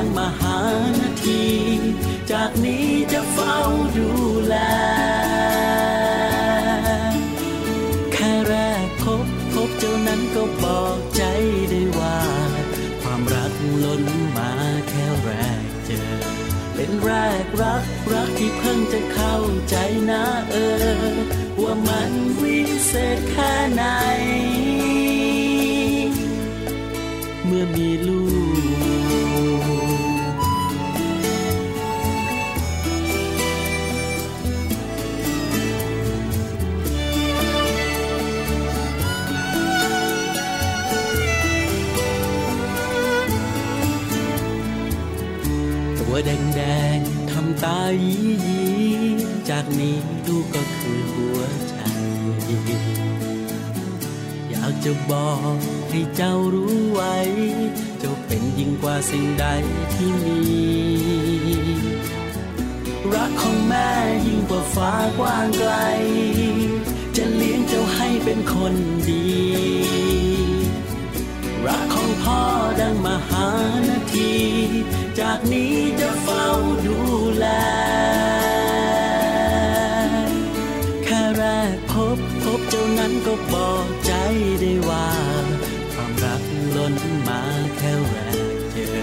ดังมหานาที จากนี้จะเฝ้าดูแล แค่แรกพบพบเจ้านั้นก็บอกใจได้ว่า ความรักล้นมาแค่แรกเจอ เป็นแรกรักรักที่เพิ่งจะเข้าใจนะเออ ว่ามันวิเศษแค่ไหน เมื่อมีลูกายียีจากนี้ลูกก็คือหัวใจ อยากจะบอกให้เจ้ารู้ไว้ เจ้าเป็นยิ่งกว่าสิ่งใดที่มี รักของแม่ยิ่งกว่าฟ้ากว้างไกล จะเลี้ยงเจ้าให้เป็นคนดี รักของ พ่อดังมหานาที จากนี้จะเฝ้าดูแล แค่แรกพบพบเจ้านั้นก็บอกใจได้ว่า ความรักล้นมาแค่แรกเจอ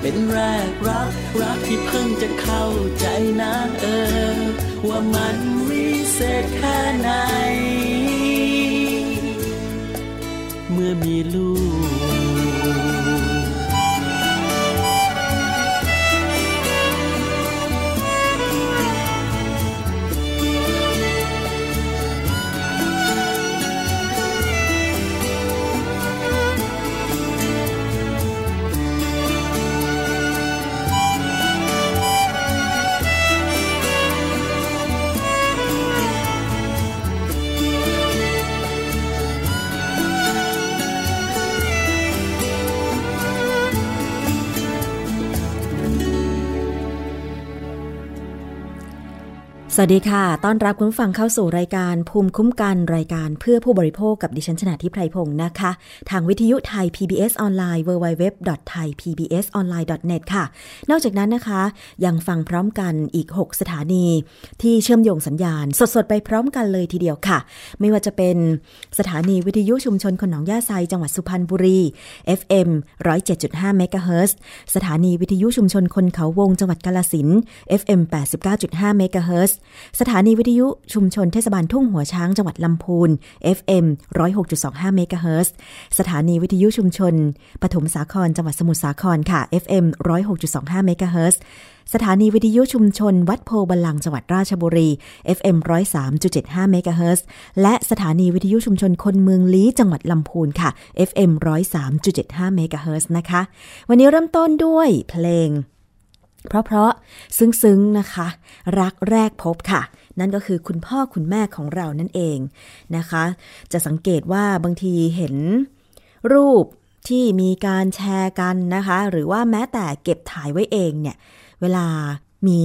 เป็นแรกรักรักที่เพิ่งจะเข้าใจนะเออ ว่ามันวิเศษแค่ไหน เมื่อมีลูก you. สวัสดีค่ะ ต้อนรับคุณฟังเข้าสู่รายการภูมิคุ้มกันรายการเพื่อผู้บริโภคกับดิฉันชนะทิพไพรพงศ์นะคะ ทางวิทยุไทย PBS ออนไลน์ www.thaipbsonline.net ค่ะ นอกจากนั้นนะคะ ยังฟังพร้อมกันอีก 6 สถานี ที่เชื่อมโยงสัญญาณ สดๆ ไปพร้อมกันเลยทีเดียวค่ะ ไม่ว่าจะเป็นสถานีวิทยุชุมชนคนหนองย่าไซจังหวัดสุพรรณบุรี FM 107.5เมกะเฮิรตซ์สถานีวิทยุชุมชนคนเขาวงจังหวัดกาลสิน FM 89.5เมกะเฮิรตซ์สถานีวิทยุชุมชนเทศบาลทุ่งหัวช้างจังหวัดลำพูน FM 106.25 เมกะเฮิรตซ์สถานีวิทยุชุมชน ปฐมสาครจังหวัดสมุทรสาครค่ะ FM 106.25 เมกะเฮิรตซ์สถานีวิทยุชุมชน วัดโพบาลังจังหวัดราชบุรี FM 103.75 เมกะเฮิรตซ์และสถานีวิทยุชุมชนคนเมืองลี้จังหวัดลำพูนค่ะ FM 103.75 เมกะเฮิรตซ์นะคะ วันนี้เริ่มต้นด้วยเพลง เพราะๆซึ้งๆนะคะ รักแรกพบค่ะ นั่นก็คือคุณพ่อคุณแม่ของเรานั่นเองนะคะ จะสังเกตว่าบางทีเห็นรูปที่มีการแชร์กันนะคะ หรือว่าแม้แต่เก็บถ่ายไว้เองเนี่ยเวลามี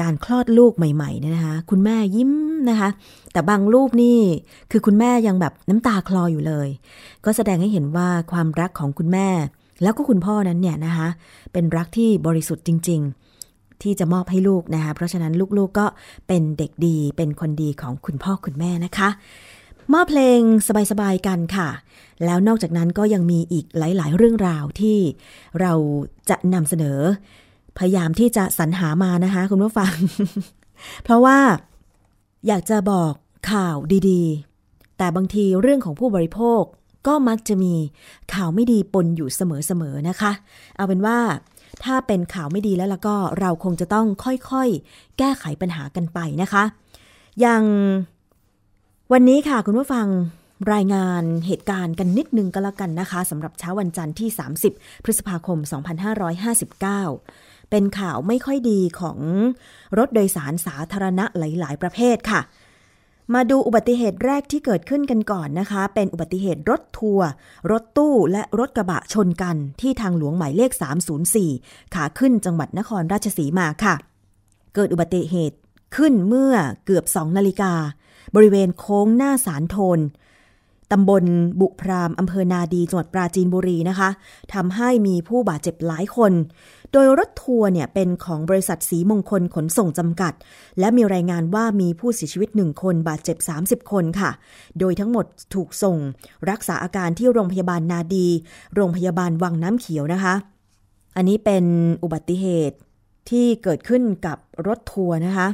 การคลอดลูกใหม่ๆเนี่ยนะคะ คุณแม่ยิ้มนะคะ แต่บางรูปนี่คือคุณแม่ยังแบบน้ำตาคลออยู่เลย ก็แสดงให้เห็นว่าความรักของคุณแม่ แล้วก็คุณพ่อนั้นเนี่ยนะคะเป็นรักที่บริสุทธิ์จริง ๆ ที่จะมอบให้ลูกนะคะเพราะฉะนั้นลูกๆกก็เป็นเด็กดีเป็นคนดีของคุณพ่อคุณแม่นะคะมอบเพลงสบายๆกันค่ะ แล้วนอกจากนั้นก็ยังมีอีกหลายๆ เรื่องราวที่เราจะนำเสนอ พยายามที่จะสรรหามานะคะ คุณผู้ฟัง เพราะว่าอยากจะบอกข่าวดีๆ แต่บางทีเรื่องของผู้บริโภค ก็มักจะมีข่าวไม่ดีปนอยู่เสมอๆนะคะ เอาเป็นว่าถ้าเป็นข่าวไม่ดีแล้วล้วก็เราคงจะต้องค่อยๆ แก้ไขปัญหากันไปนะคะ อย่างวันนี้ค่ะคุณผู้ฟังรายงานเหตุการณ์กันนิดนึงก็แล้วกันนะคะสำหรับเช้าวันจันทร์ที่ 30 พฤษภาคม 2559 เป็นข่าวไม่ค่อยดีของรถโดยสารสาธารณะหลาย ๆ ประเภทค่ะ มาดูอุบัติเหตุแรกที่เกิดขึ้นกันก่อนนะคะ เป็นอุบัติเหตุรถทัวร์รถตู้และรถกระบะชนกันที่ทางหลวงหมายเลข 304 ขาขึ้นจังหวัดนครราชสีมาค่ะ เกิดอุบัติเหตุขึ้นเมื่อเกือบ 2 นาฬิกา บริเวณโค้งหน้าสารโทน ตำบลบุพรามอำเภอนาดีจังหวัดปราจีนบุรีนะคะทำให้มีผู้บาดเจ็บหลายคน โดยรถทัวร์เนี่ยเป็นของบริษัทสีมงคลขนส่งจำกัด และมีรายงานว่ามีผู้เสียชีวิตหนึ่งคนบาดเจ็บ 30 คนค่ะ โดยทั้งหมดถูกส่ง รักษาอาการที่โรงพยาบาลนาดี โรงพยาบาลวังน้ำเขียวนะคะ อันนี้เป็นอุบัติเหตุที่เกิดขึ้นกับรถทัวร์นะคะ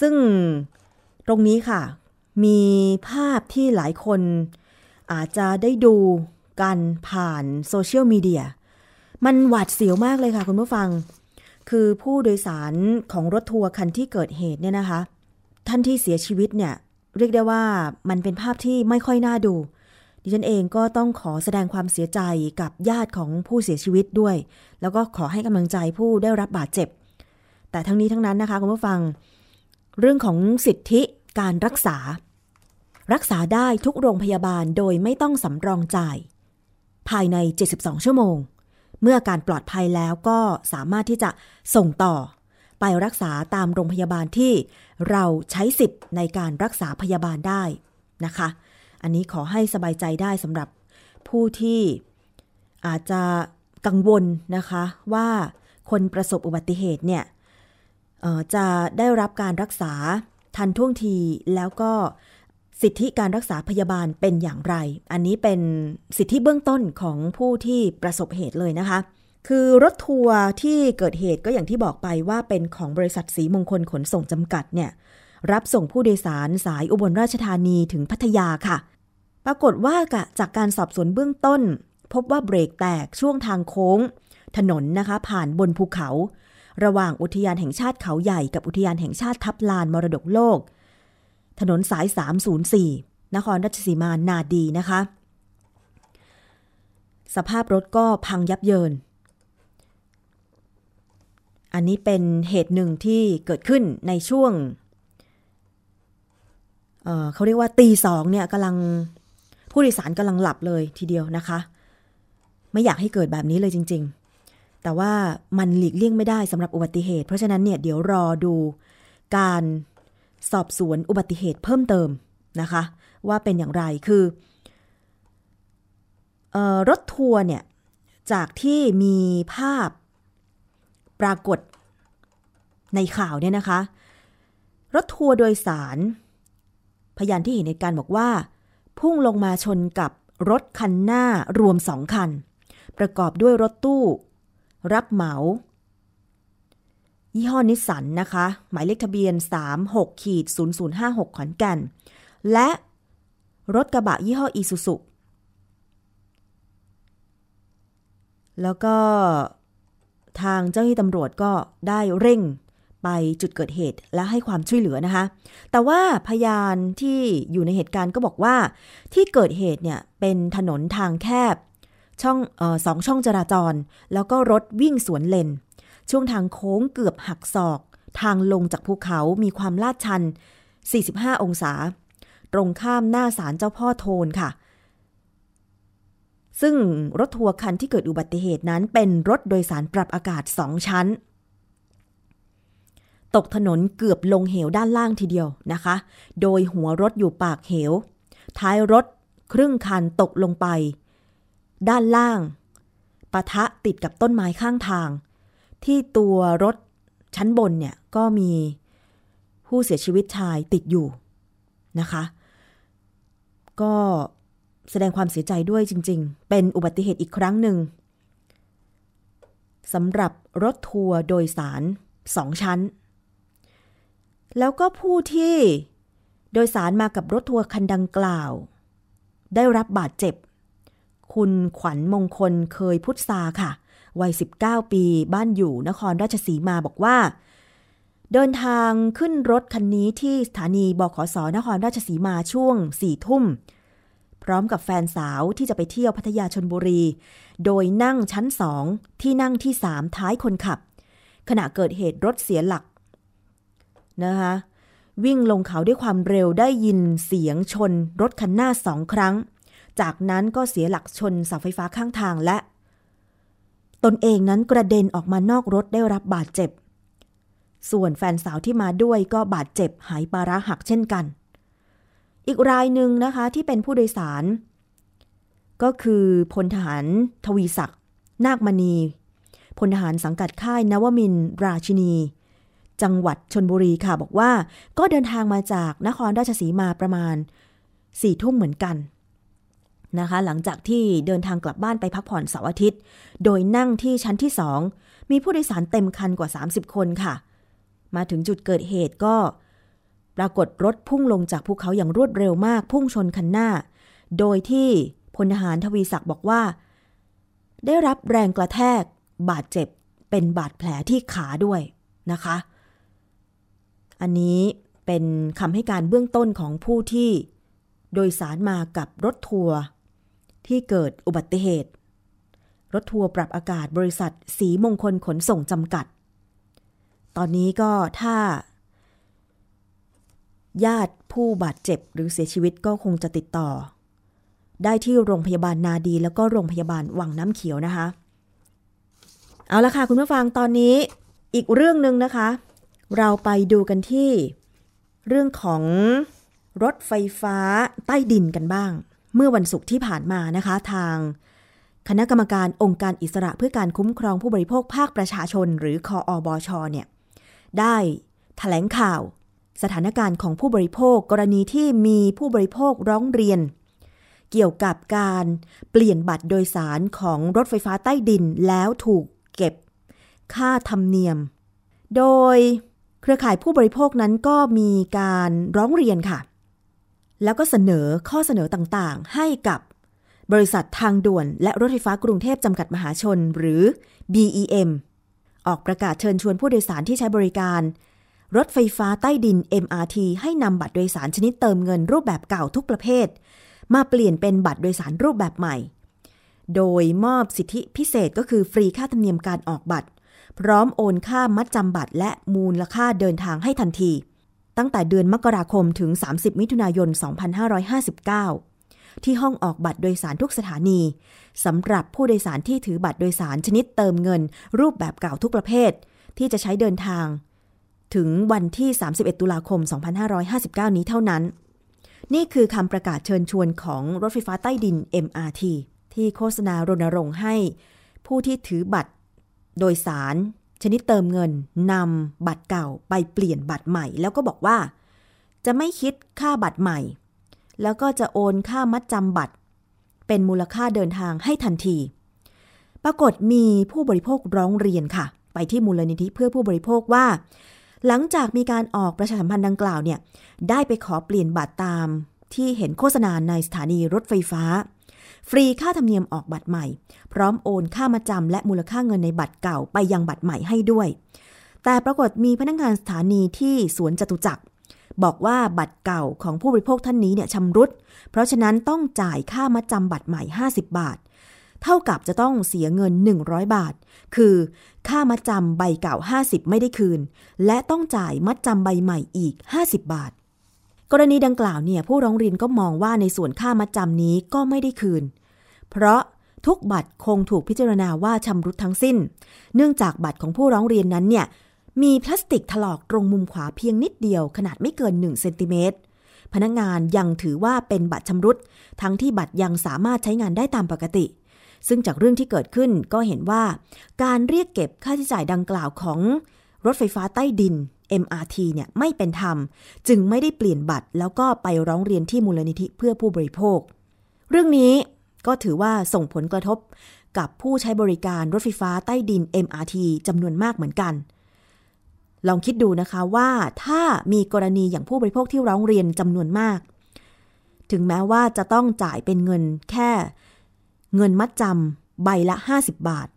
ซึ่งตรงนี้ค่ะ มีภาพที่หลายคนอาจจะได้ดูกันผ่านโซเชียลมีเดีย มันหวาดเสียวมากเลยค่ะคุณผู้ฟัง คือผู้โดยสารของรถทัวร์คันที่เกิดเหตุเนี่ยนะคะ ท่านที่เสียชีวิตเนี่ย เรียกได้ว่ามันเป็นภาพที่ไม่ค่อยน่าดู ดิฉันเองก็ต้องขอแสดงความเสียใจกับญาติของผู้เสียชีวิตด้วย แล้วก็ขอให้กำลังใจผู้ได้รับบาดเจ็บ แต่ทั้งนี้ทั้งนั้นนะคะคุณผู้ฟัง เรื่องของสิทธิการรักษา รักษาได้ทุกโรงพยาบาลโดยไม่ต้องสำรองจ่าย ภายใน 72 ชั่วโมง เมื่อการปลอดภัยแล้วก็สามารถที่จะส่งต่อ ไปรักษาตามโรงพยาบาลที่เราใช้สิทธิ์ในการรักษาพยาบาลได้นะคะ อันนี้ขอให้สบายใจได้สำหรับผู้ที่อาจจะกังวลนะคะว่าคนประสบอุบัติเหตุเนี่ยจะได้รับการรักษาทันท่วงทีแล้วก็ สิทธิการรักษาพยาบาลเป็นอย่างไร อันนี้เป็นสิทธิเบื้องต้นของผู้ที่ประสบเหตุเลยนะคะ คือรถทัวร์ที่เกิดเหตุก็อย่างที่บอกไปว่าเป็นของบริษัทสีมงคลขนส่งจำกัดเนี่ยรับส่งผู้โดยสารสายอุบลราชธานีถึงพัทยาค่ะ ปรากฏว่าจากการสอบสวนเบื้องต้น พบว่าเบรกแตกช่วงทางโค้ง ถนนนะคะผ่านบนภูเขา ระหว่างอุทยานแห่งชาติเขาใหญ่กับอุทยานแห่งชาติทับลานมรดกโลก ถนนสาย 304 นครราชสีมานาดีนะคะ สภาพรถก็พังยับเยิน อันนี้เป็นเหตุหนึ่งที่เกิดขึ้นในช่วงเเขาเรียกว่าตีสองเนี่ยกำลังผู้โดยสารกำลังหลับเลยทีเดียวนะคะ ไม่อยากให้เกิดแบบนี้เลยจริง ๆ แต่ว่ามันหลีกเลี่ยงไม่ได้สำหรับอุบัติเหตุ เพราะฉะนั้นเนี่ยเดี๋ยวรอดูการ สอบสวนอุบัติเหตุเพิ่มเติมนะคะ ว่าเป็นอย่างไรคือออรถทัวร์เนี่ย จากที่มีภาพปรากฏในข่าวเนี่ยนะคะ รถทัวร์โดยสาร พยานที่เห็นในการบอกว่า พุ่งลงมาชนกับรถคันหน้ารวมสองคัน ประกอบด้วยรถตู้ รับเหมา ยี่ห้อนิสสันนะคะ หมายเลขทะเบียน 36ขีด0056 ขอนแก่น และรถกระบะยี่ห้ออีซูซุแล้วก็ทางเจ้าหน้าที่ตำรวจก็ได้เร่งไปจุดเกิดเหตุและให้ความช่วยเหลือนะคะ แต่ว่าพยานที่อยู่ในเหตุการณ์ก็บอกว่าที่เกิดเหตุเนี่ยเป็นถนนทางแคบช่องออสองช่องจราจร แล้วก็รถวิ่งสวนเลน ช่วงทางโค้งเกือบหักศอก ทางลงจากภูเขามีความลาดชัน 45 องศา ตรงข้ามหน้าศาลเจ้าพ่อโทนค่ะ ซึ่งรถทัวร์คันที่เกิดอุบัติเหตุนั้นเป็นรถโดยสารปรับอากาศสองชั้น ตกถนนเกือบลงเหวด้านล่างทีเดียวนะคะ โดยหัวรถอยู่ปากเหว ท้ายรถครึ่งคันตกลงไป ด้านล่างปะทะติดกับต้นไม้ข้างทาง ที่ตัวรถชั้นบนเนี่ยก็มีผู้เสียชีวิตชายติดอยู่นะคะ ก็แสดงความเสียใจด้วยจริง ๆ เป็นอุบัติเหตุอีกครั้งหนึ่งสำหรับรถทัวร์โดยสารสองชั้น แล้วก็ผู้ที่โดยสารมากับรถทัวร์คันดังกล่าว ได้รับบาดเจ็บ คุณขวัญมงคลเคยพุทธาค่ะ วัย 19 ปี บ้านอยู่นครราชสีมาบอกว่า เดินทางขึ้นรถคันนี้ที่สถานีบขสนครราชสีมาช่วงสี่ทุ่ม พร้อมกับแฟนสาวที่จะไปเที่ยวพัทยาชนบุรี โดยนั่งชั้นสองที่นั่งที่สามท้ายคนขับ ขณะเกิดเหตุรถเสียหลักนะคะวิ่งลงเขาด้วยความเร็วได้ยินเสียงชนรถคันหน้าสองครั้ง จากนั้นก็เสียหลักชนเสาไฟฟ้าข้างทางและ ตนเองนั้นกระเด็นออกมานอกรถได้รับบาดเจ็บ ส่วนแฟนสาวที่มาด้วยก็บาดเจ็บหายปาระหักเช่นกัน อีกรายหนึ่งนะคะที่เป็นผู้โดยสาร ก็คือพลทหารทวีศักดิ์นาคมณีพลทหารสังกัดค่ายนวมินราชินี จังหวัดชนบุรีค่ะบอกว่า ก็เดินทางมาจากนครราชสีมาประมาณสี่ทุ่มเหมือนกัน นะคะ หลังจากที่เดินทางกลับบ้านไปพักผ่อนเสาร์อาทิตย์ โดยนั่งที่ชั้นที่สองมีผู้โดยสารเต็มคันกว่า 30 คนค่ะ มาถึงจุดเกิดเหตุก็ ปรากฏรถพุ่งลงจากภูเขาอย่างรวดเร็วมาก พุ่งชนคันหน้า โดยที่พลทหารทวีศักดิ์บอกว่า ได้รับแรงกระแทก บาดเจ็บเป็นบาดแผลที่ขาด้วยนะคะ อันนี้เป็นคำให้การเบื้องต้นของผู้ที่ โดยสารมากับรถทัวร์ ที่เกิดอุบัติเหตุ รถทัวร์ปรับอากาศบริษัทสีมงคลขนส่งจำกัด ตอนนี้ก็ถ้า ญาติผู้บาดเจ็บหรือเสียชีวิตก็คงจะติดต่อ ได้ที่โรงพยาบาลนาดีแล้วก็โรงพยาบาลวังน้ำเขียวนะคะ เอาละค่ะคุณผู้ฟังตอนนี้อีกเรื่องหนึ่งนะคะ เราไปดูกันที่ เรื่องของรถไฟฟ้าใต้ดินกันบ้าง เมื่อวันศุกร์ที่ผ่านมานะคะ ทางคณะกรรมการองค์การอิสระเพื่อการคุ้มครองผู้บริโภคภาคประชาชน หรือคออบชเนี่ยได้ถแถลงข่าว สถานการณ์ของผู้บริโภคกรณีที่มีผู้บริโภคร้องเรียน เกี่ยวกับการเปลี่ยนบัตรโดยสารของรถไฟฟ้าใต้ดินแล้วถูกเก็บ ค่าธรรมเนียม โดยเครือข่ายผู้บริโภคนั้นก็มีการร้องเรียนค่ะ แล้วก็เสนอข้อเสนอต่างๆ ให้กับบริษัททางด่วนและรถไฟฟ้ากรุงเทพจำกัดมหาชนหรือ BEM ออกประกาศเชิญชวนผู้โดยสารที่ใช้บริการ รถไฟฟ้าใต้ดิน MRT ให้นำบัตรโดยสารชนิดเติมเงินรูปแบบเก่าทุกประเภท มาเปลี่ยนเป็นบัตรโดยสารรูปแบบใหม่ โดยมอบสิทธิพิเศษก็คือฟรีค่าธรรมเนียมการออกบัตร พร้อมโอนค่ามัดจำบัตรและมูลค่าเดินทางให้ทันที ตั้งแต่เดือนมกราคมถึง 30 มิถุนายน 2559 ที่ห้องออกบัตรโดยสารทุกสถานีสำหรับผู้โดยสารที่ถือบัตรโดยสารชนิดเติมเงิน รูปแบบเก่าทุกประเภท ที่จะใช้เดินทาง ถึงวันที่ 31 ตุลาคม 2559 นี้เท่านั้น นี่คือคำประกาศเชิญชวนของรถไฟฟ้าใต้ดิน MRT ที่โฆษณารณรงค์ให้ ผู้ที่ถือบัตรโดยสาร ชนิดเติมเงินนำบัตรเก่าไปเปลี่ยนบัตรใหม่ แล้วก็บอกว่า จะไม่คิดค่าบัตรใหม่ แล้วก็จะโอนค่ามัดจำบัตร เป็นมูลค่าเดินทางให้ทันที ปรากฏมีผู้บริโภคร้องเรียนค่ะ ไปที่มูลนิธิเพื่อผู้บริโภคว่า หลังจากมีการออกประชาสัมพันธ์ดังกล่าวเนี่ยได้ไปขอเปลี่ยนบัตรตามที่เห็นโฆษณาในสถานีรถไฟฟ้า ฟรีค่าธรรมเนียมออกบัตรใหม่ พร้อมโอนค่ามาจำและมูลค่าเงินในบัตรเก่าไปยังบัตรใหม่ให้ด้วย แต่ปรากฏมีพนักงานสถานีที่สวนจตุจักรบอกว่าบัตรเก่าของผู้บริโภคท่านนี้เนี่ยชำรุด เพราะฉะนั้นต้องจ่ายค่ามาจำบัตรใหม่ 50 บาท เท่ากับจะต้องเสียเงิน 100 บาท คือ ค่ามัดจำใบเก่า 50 ไม่ได้คืน และต้องจ่ายมัดจำใบใหม่อีก 50 บาท กรณีดังกล่าวเนี่ยผู้ร้องเรียนก็มองว่าในส่วนค่ามัดจำนี้ก็ไม่ได้คืน เพราะทุกบัตรคงถูกพิจารณาว่าชำรุดทั้งสิ้น เนื่องจากบัตรของผู้ร้องเรียนนั้นเนี่ยมีพลาสติกถลอกตรงมุมขวาเพียงนิดเดียวขนาดไม่เกิน1เซนติเมตรพนักงานยังถือว่าเป็นบัตรชำรุด ทั้งที่บัตรยังสามารถใช้งานได้ตามปกติ ซึ่งจากเรื่องที่เกิดขึ้นก็เห็นว่า การเรียกเก็บค่าใช้จ่ายดังกล่าวของรถไฟฟ้าใต้ดิน MRT เนี่ยไม่เป็นธรรม จึงไม่ได้เปลี่ยนบัตร แล้วก็ไปร้องเรียนที่มูลนิธิเพื่อผู้บริโภค เรื่องนี้ก็ถือว่าส่งผลกระทบกับผู้ใช้บริการรถไฟฟ้าใต้ดิน MRT จำนวนมากเหมือนกัน ลองคิดดูนะคะว่าถ้ามีกรณีอย่างผู้บริโภคที่ร้องเรียนจำนวนมาก ถึงแม้ว่าจะต้องจ่ายเป็นเงินแค่ เงินมัดจำใบละ 50 บาท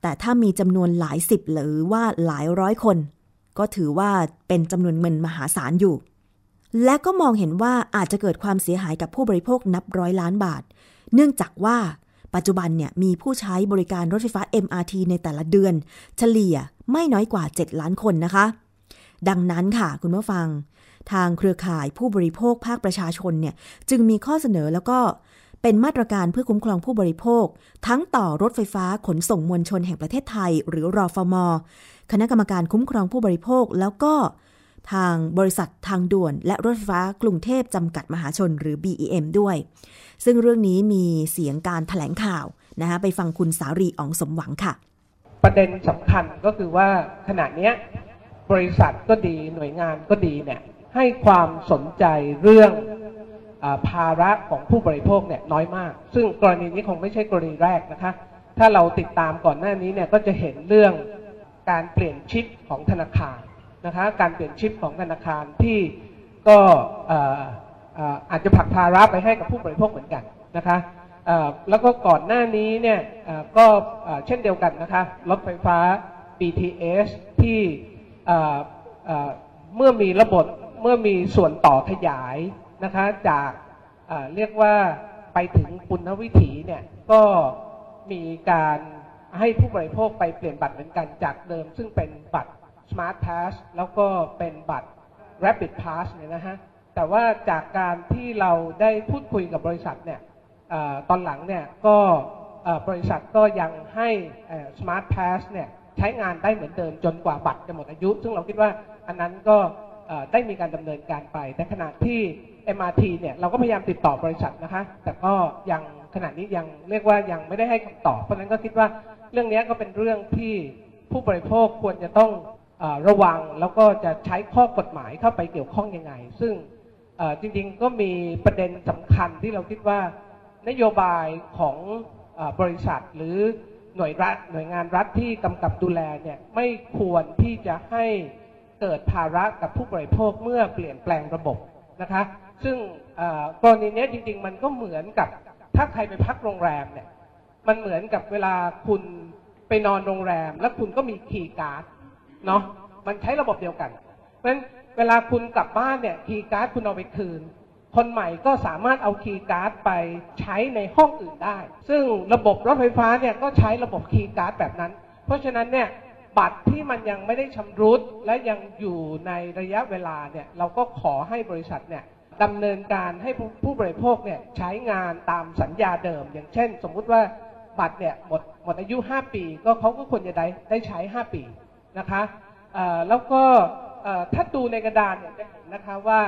แต่ถ้ามีจำนวนหลายสิบหรือว่าหลายร้อยคน ก็ถือว่าเป็นจำนวนเงินมหาศาลอยู่ และก็มองเห็นว่าอาจจะเกิดความเสียหายกับผู้บริโภคนับร้อยล้านบาท เนื่องจากว่าปัจจุบันเนี่ยมีผู้ใช้บริการรถไฟฟ้า MRT ในแต่ละเดือน เฉลี่ยไม่น้อยกว่า 7 ล้านคนนะคะ ดังนั้นค่ะคุณผู้ฟัง ทางเครือข่ายผู้บริโภคภาคประชาชนเนี่ยจึงมีข้อเสนอแล้วก็เป็นมาตรการเพื่อคุ้มครองผู้บริโภค ทั้งต่อรถไฟฟ้าขนส่งมวลชนแห่งประเทศไทย หรือรอฟม คณะกรรมการคุ้มครองผู้บริโภค แล้วก็ทางบริษัททางด่วนและรถไฟฟ้ากรุงเทพจำกัดมหาชนหรือ BEM ด้วย ซึ่งเรื่องนี้มีเสียงการถแถลงข่าวนะคะไปฟังคุณสารีอ๋องสมหวังค่ะ ประเด็นสำคัญก็คือว่าขณะนี้บริษัทก็ดีหน่วยงานก็ดีเนี่ยให้ความสนใจเรื่องอภาระของผู้บริโภคเนี่ยน้อยมาก ซึ่งกรณีนี้คงไม่ใช่กรณีแรกนะคะ ถ้าเราติดตามก่อนหน้านี้เนี่ยก็จะเห็นเรื่อง การเปลี่ยนชิปของธนาคารนะคะการเปลี่ยนชิปของธนาคารที่ก็เอ่อเอ่ออาจจะผลักภาระไปให้กับผู้บริโภคเหมือนกันนะคะแล้วก็ก่อนหน้านี้เนี่ยก็เช่นเดียวกันนะคะรถไฟฟ้า BTS ที่เมื่อมีระบบเมื่อมีส่วนต่อขยายนะคะจากเอ่อเรียกว่าไปถึงปุณณวิถีเนี่ยก็มีการ ให้ผู้บริโภคไปเปลี่ยนบัตรเหมือนกันจากเดิม ซึ่งเป็นบัตร Smart Pass แล้วก็เป็นบัตร Rapid Pass เนี่ยนะฮะแต่ว่าจากการที่เราได้พูดคุยกับบริษัทเนี่ยอตอนหลังเนี่ยก็บริษัทก็ยังให้ Smart Pass เนี่ยใช้งานได้เหมือนเดิมจนกว่าบัตรจะหมดอายุ ซึ่งเราคิดว่าอันนั้นก็ได้มีการดำเนินการไปแต่ขณะที่ MRT เนี่ยเราก็พยายามติดต่อบริษัทนะคะ แต่ก็ยังขณะนี้ยังเรียกว่ายังไม่ได้ให้คำตอบ เพราะฉะนั้นก็คิดว่า เรื่องนี้ก็เป็นเรื่องที่ผู้บริโภคควรจะต้องอระวังแล้วก็จะใช้ข้อกฎหมายเข้าไปเกี่ยวข้องยังไง ซึ่งจริงๆก็มีประเด็นสำคัญที่เราคิดว่านโยบายของอบริษัทหรือหน่วยรัฐหน่วยงานรัฐที่กำกับดูแลเนี่ยไม่ควรที่จะให้เกิดภาระกับผู้บริโภคเมื่อเปลี่ยนแปลงระบบนะคะ ซึ่งกรณีนี้จริง ๆ มันก็เหมือนกับถ้าใครไปพักโรงแรมเนี่ย มันเหมือนกับเวลาคุณไปนอนโรงแรม แล้วคุณก็มีคีย์การ์ดเนาะมันใช้ระบบเดียวกัน เพราะฉะนั้นเวลาคุณกลับบ้านเนี่ยคีย์การ์ดคุณเอาไปคืน คนใหม่ก็สามารถเอาคีย์การ์ดไปใช้ในห้องอื่นได้ ซึ่งระบบรถไฟฟ้าเนี่ยก็ใช้ระบบคีย์การ์ดแบบนั้น เพราะฉะนั้นเนี่ยบัตรที่มันยังไม่ได้ชำรุดและยังอยู่ในระยะเวลาเนี่ยเราก็ขอให้บริษัทเนี่ยดำเนินการให้ผู้ผบริโภคเนี่ยใช้งานตามสัญญาเดิม อย่างเช่น สมมุติว่า บัตรเนี่ยหมดหมดอายุ 5 ปี ก็เขาก็ควรจะได้ได้ใช้ 5 ปีนะคะแล้วก็ถ้าดูในกระดานเนี่ยจะเห็นนะคะว่า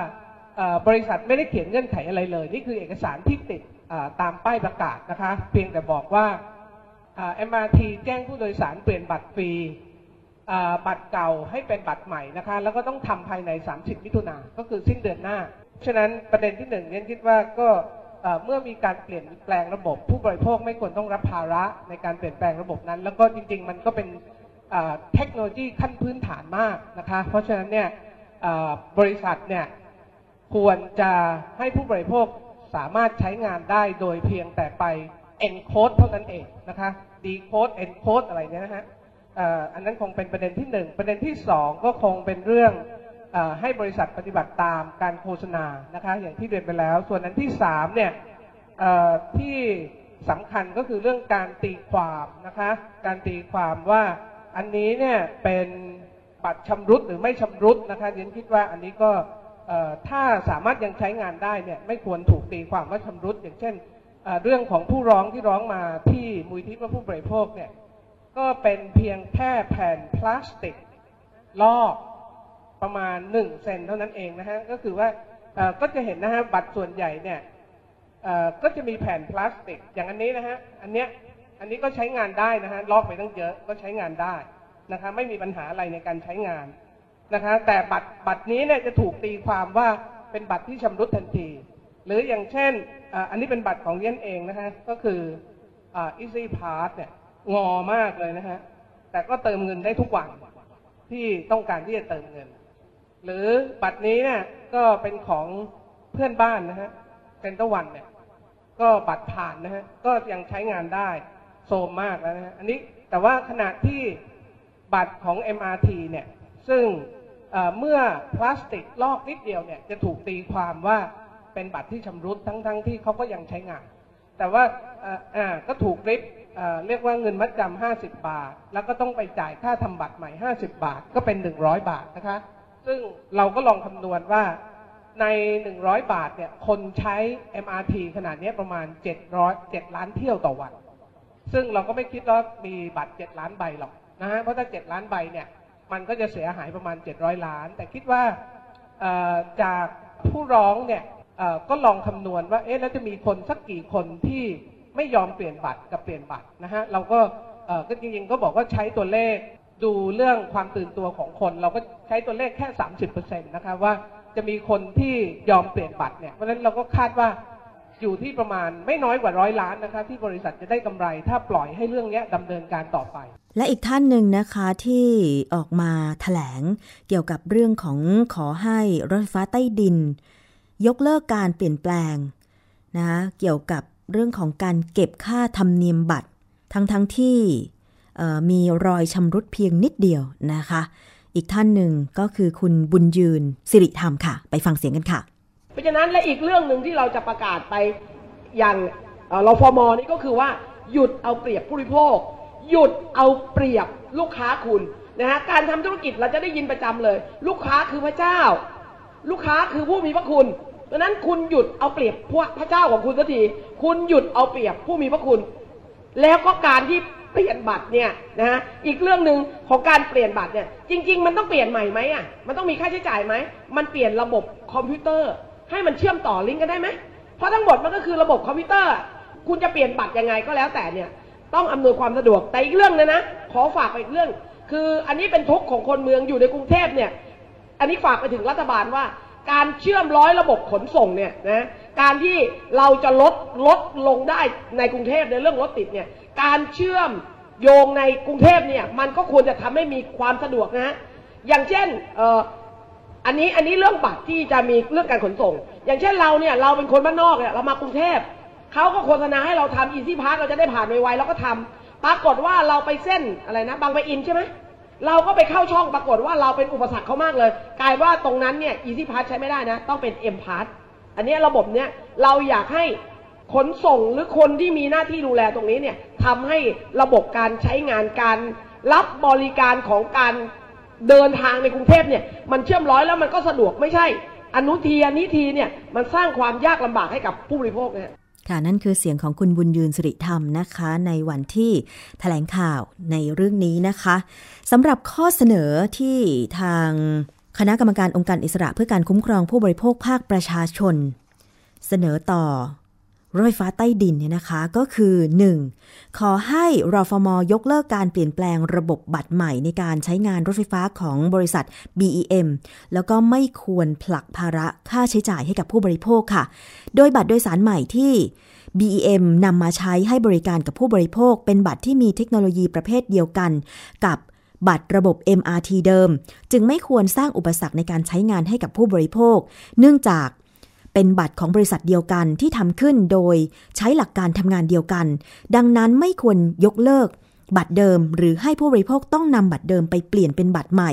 บริษัทไม่ได้เขียนเงื่อนไขอะไรเลย นี่คือเอกสารที่ติดตามป้ายประกาศนะคะ เพียงแต่บอกว่าอ่า MRT แจ้งผู้โดยสารเปลี่ยนบัตรฟรีบัตรเก่าให้เป็นบัตรใหม่นะคะ แล้วก็ต้องทำภายใน 30 มิถุนาก็คือสิ้นเดือนหน้า ฉะนั้นประเด็นที่หนึ่งเนี่ยคิดว่าก็ เมื่อมีการเปลี่ยนแปลงระบบ ผู้บริโภคไม่ควรต้องรับภาระในการเปลี่ยนแปลงระบบนั้น แล้วก็จริง ๆ มันก็เป็นเทคโนโลยีขั้นพื้นฐานมากนะคะเพราะฉะนั้นเนี่ยบริษัทเนี่ยควรจะให้ผู้บริโภคสามารถใช้งานได้โดยเพียงแต่ไป encode เท่านั้นเองนะคะ decode encode อะไรเนี่ยนะฮะอันนั้นคงเป็นประเด็นที่หนึ่งประเด็นที่สองก็คงเป็นเรื่อง ให้บริษัทปฏิบัติตามการโฆษณานะคะอย่างที่เรียนไปแล้ว ส่วนอันที่สามเนี่ยที่สำคัญก็คือเรื่องการตีความนะคะการตีความว่าอันนี้เนี่ยเป็นบัตรชำรุดหรือไม่ชำรุดนะคะเรียนคิดว่าอันนี้ก็ถ้าสามารถยังใช้งานได้เนี่ยไม่ควรถูกตีความว่าชำรุด อย่างเช่นเรื่องของผู้ร้องที่ร้องมาที่มูลที่ว่าผู้บริโภคเนี่ยก็เป็นเพียงแค่แผ่นพลาสติกลอก ประมาณหนึ่งเซนเท่านั้นเองนะฮะก็คือว่าก็จะเห็นนะฮะบัตรส่วนใหญ่เนี่ยก็จะมีแผ่นพลาสติก อย่างอันนี้นะฮะอันเนี้ยอันนี้ก็ใช้งานได้นะฮะลอกไปตั้งเยอะก็ใช้งานได้นะคะไม่มีปัญหาอะไรในการใช้งานนะคะแต่บัตรบัตรนี้เนี่ยจะถูกตีความว่าเป็นบัตรที่ชำรุดทันที หรืออย่างเช่นอันนี้เป็นบัตรของเย็นเองนะฮะก็คือ easy pass เนี่ยงอมากเลยนะฮะแต่ก็เติมเงินได้ทุกวันที่ต้องการที่จะเติมเงิน หรือบัตรนี้เนี่ยก็เป็นของเพื่อนบ้านนะฮะเซนเตอร์วันเนี่ยก็บัตรผ่านนะฮะก็ยังใช้งานได้โซมมากแล้วนะฮะอันนี้แต่ว่าขณะที่บัตรของ MRT เนี่ยซึ่งเมื่อพลาสติกลอกนิดเดียวเนี่ยจะถูกตีความว่าเป็นบัตรที่ชำรุดทั้งๆทที่เขาก็ยังใช้งาน แต่ว่าก็ถูกริบเรียกว่าเงินมัดจำห้าสิบบาท แล้วก็ต้องไปจ่ายค่าทำบัตรใหม่ห้าสิบบาท ก็เป็นหนึ่งร้อยบาทนะคะ ซึ่งเราก็ลองคำนวณว่าในหนึ่งร้อยบาทเนี่ย คนใช้ MRT ขนาดนี้ประมาณเจ็ดร้อยเจ็ดล้านเที่ยวต่อวัน ซึ่งเราก็ไม่คิดว่ามีบัตรเจ็ดล้านใบหรอกนะฮะ เพราะถ้าเจ็ดล้านใบเนี่ย มันก็จะเสียหายประมาณเจ็ดร้อยล้าน แต่คิดว่าจากผู้ร้องเนี่ยก็ลองคำนวณว่า เอ๊ะ แล้วจะมีคนสักกี่คนที่ไม่ยอมเปลี่ยนบัตรกับเปลี่ยนบัตรนะฮะ เราก็ก็จริงๆก็บอกว่าใช้ตัวเลข ดูเรื่องความตื่นตัวของคน เราก็ใช้ตัวเลขแค่สามสิบเปอร์เซ็นต์นะคะว่าจะมีคนที่ยอมเปลี่ยนบัตรเนี่ย เพราะฉะนั้นเราก็คาดว่าอยู่ที่ประมาณไม่น้อยกว่าร้อยล้านนะคะที่บริษัทจะได้กำไร ถ้าปล่อยให้เรื่องนี้ดำเนินการต่อไป และอีกท่านหนึ่งนะคะที่ออกมาถแถลงเกี่ยวกับเรื่องของขอให้รถไฟฟ้าใต้ดิน ยกเลิกการเปลี่ยนแปลงนะเกี่ยวกับเรื่องของการเก็บค่าธรรมเนียมบัตร ทั้งทั้งที่ มีรอยชำรุดเพียงนิดเดียวนะคะ อีกท่านหนึ่งก็คือคุณบุญยืนสิริธรรมค่ะ ไปฟังเสียงกันค่ะ เพราะฉะนั้นและอีกเรื่องหนึ่งที่เราจะประกาศไปอย่างเราฟอมอนี่ก็คือว่าหยุดเอาเปรียบผู้บริโภค หยุดเอาเปรียบลูกค้าคุณนะฮะการทำธุรกิจเราจะได้ยินประจำเลย ลูกค้าคือพระเจ้า ลูกค้าคือผู้มีพระคุณดังนั้นคุณหยุดเอาเปรียบพวกพระเจ้าของคุณสักทีคุณหยุดเอาเปรียบผู้มีพระคุณ แล้วก็การที่ เปลี่ยนบัตรเนี่ยนะฮะอีกเรื่องหนึ่งของการเปลี่ยนบัตรเนี่ยจริง ๆ มันต้องเปลี่ยนใหม่ไหมอะมันต้องมีค่าใช้จ่ายไหมมันเปลี่ยนระบบคอมพิวเตอร์ ให้มันเชื่อมต่อลิงก์กันได้ไหมเพราะทั้งหมดมันก็คือระบบคอมพิวเตอร์ คุณจะเปลี่ยนบัตรยังไงก็แล้วแต่เนี่ยต้องอำนวยความสะดวกแต่อีกเรื่องนึงนะ ขอฝากไปอีกเรื่อง คืออันนี้เป็นทุกข์ของคนเมืองอยู่ในกรุงเทพเนี่ยอันนี้ฝากไปถึงรัฐบาลว่าการเชื่อมร้อยระบบขนส่งเนี่ยนะการที่เราจะลดลดลงได้ในกรุงเทพในเรื่องรถติดเนี่ย การเชื่อมโยงในกรุงเทพเนี่ยมันก็ควรจะทำให้มีความสะดวกนะฮะอย่างเช่นเอ่ออันนี้อันนี้เรื่องบัตรที่จะมีเรื่องการขนส่ง อย่างเช่นเราเนี่ยเราเป็นคนบ้านนอกเนี่ยเรามากรุงเทพเขาก็โฆษณาให้เราทำ Easy Pass เราจะได้ผ่านไวๆเราก็ทำปรากฏว่าเราไปเส้นอะไรนะบางไปอินใช่ไหมเราก็ไปเข้าช่องปรากฏว่าเราเป็นอุปสรรคเขามากเลย กลายว่าตรงนั้นเนี่ย Easy Pass ใช้ไม่ได้นะ ต้องเป็น M Pass อันนี้ระบบเนี้ยเราอยากให้ ขนส่งหรือคนที่มีหน้าที่ดูแลตรงนี้เนี่ยทำให้ระบบการใช้งานการรับบริการของการเดินทางในกรุงเทพเนี่ย มันเชื่อมร้อยแล้วมันก็สะดวกไม่ใช่ อนุทีอนิทีเนี่ยมันสร้างความยากลำบากให้กับผู้บริโภคเนี่ยค่ะนั่นคือเสียงของคุณบุญยืนสิริธรรมนะคะ ในวันที่ถแถลงข่าวในเรื่องนี้นะคะสำหรับข้อเสนอที่ทางคณะกรรมการองค์การอิสระเพื่อการคุ้มครองผู้บริโภคภาคประชาชน เสนอต่อ รถไฟฟ้าใต้ดินเนี่ยนะคะก็คือ 1. ขอให้รฟมยกเลิกการเปลี่ยนแปลงระบบบัตรใหม่ในการใช้งานรถไฟฟ้าของบริษัท BEM แล้วก็ไม่ควรผลักภาระค่าใช้จ่ายให้กับผู้บริโภคค่ะ โดยบัตรโดยสารใหม่ที่ BEM นำมาใช้ให้บริการกับผู้บริโภค เป็นบัตรที่มีเทคโนโลยีประเภทเดียวกันกับบัตรระบบ MRT เดิม จึงไม่ควรสร้างอุปสรรคในการใช้งานให้กับผู้บริโภค เนื่องจาก เป็นบัตรของบริษัทเดียวกันที่ทำขึ้นโดยใช้หลักการทำงานเดียวกัน ดังนั้นไม่ควรยกเลิก บัตรเดิม หรือให้ผู้บริโภคต้องนำบัตรเดิมไปเปลี่ยนเป็นบัตรใหม่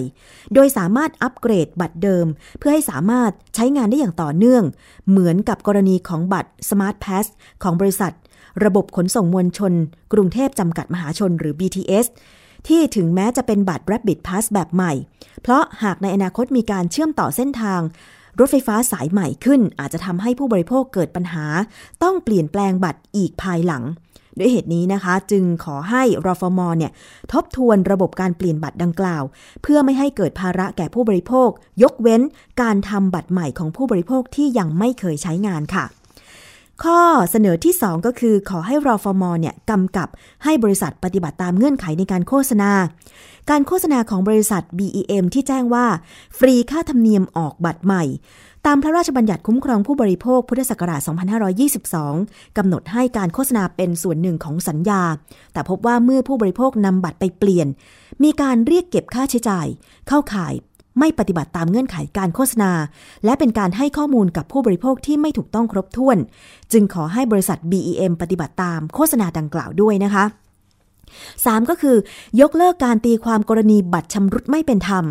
โดยสามารถอัปเกรดบัตรเดิม เพื่อให้สามารถใช้งานได้อย่างต่อเนื่อง เหมือนกับกรณีของบัตร Smart Pass ของบริษัท ระบบขนส่งมวลชน กรุงเทพจำกัดมหาชนหรือ BTS ที่ถึงแม้จะเป็นบัตร Rapid Pass แบบใหม่ เพราะหากในอนาคตมีการเชื่อมต่อเส้นทาง รถไฟฟ้าสายใหม่ขึ้น อาจจะทำให้ผู้บริโภคเกิดปัญหา ต้องเปลี่ยนแปลงบัตรอีกภายหลัง ด้วยเหตุนี้นะคะ จึงขอให้รฟมเนี่ยทบทวนระบบการเปลี่ยนบัตรดังกล่าว เพื่อไม่ให้เกิดภาระแก่ผู้บริโภค ยกเว้นการทำบัตรใหม่ของผู้บริโภคที่ยังไม่เคยใช้งานค่ะ ข้อเสนอที่ 2 ก็คือขอให้รอฟอมเนี่ยกำกับให้บริษัทปฏิบัติตามเงื่อนไขในการโฆษณา การโฆษณาของบริษัท BEM ที่แจ้งว่า ฟรีค่าธรรมเนียมออกบัตรใหม่ ตามพระราชบัญญัติคุ้มครองผู้บริโภคพุทธศักราช 2522 กำหนดให้การโฆษณาเป็นส่วนหนึ่งของสัญญา แต่พบว่าเมื่อผู้บริโภคนำบัตรไปเปลี่ยน มีการเรียกเก็บค่าใช้จ่าย เข้าข่าย ไม่ปฏิบัติตามเงื่อนไขการโฆษณา และเป็นการให้ข้อมูลกับผู้บริโภคที่ไม่ถูกต้องครบถ้วน จึงขอให้บริษัท BEM ปฏิบัติตามโฆษณาดังกล่าวด้วยนะคะ 3 ก็คือยกเลิกการตีความกรณีบัตรชำรุดไม่เป็นธรรม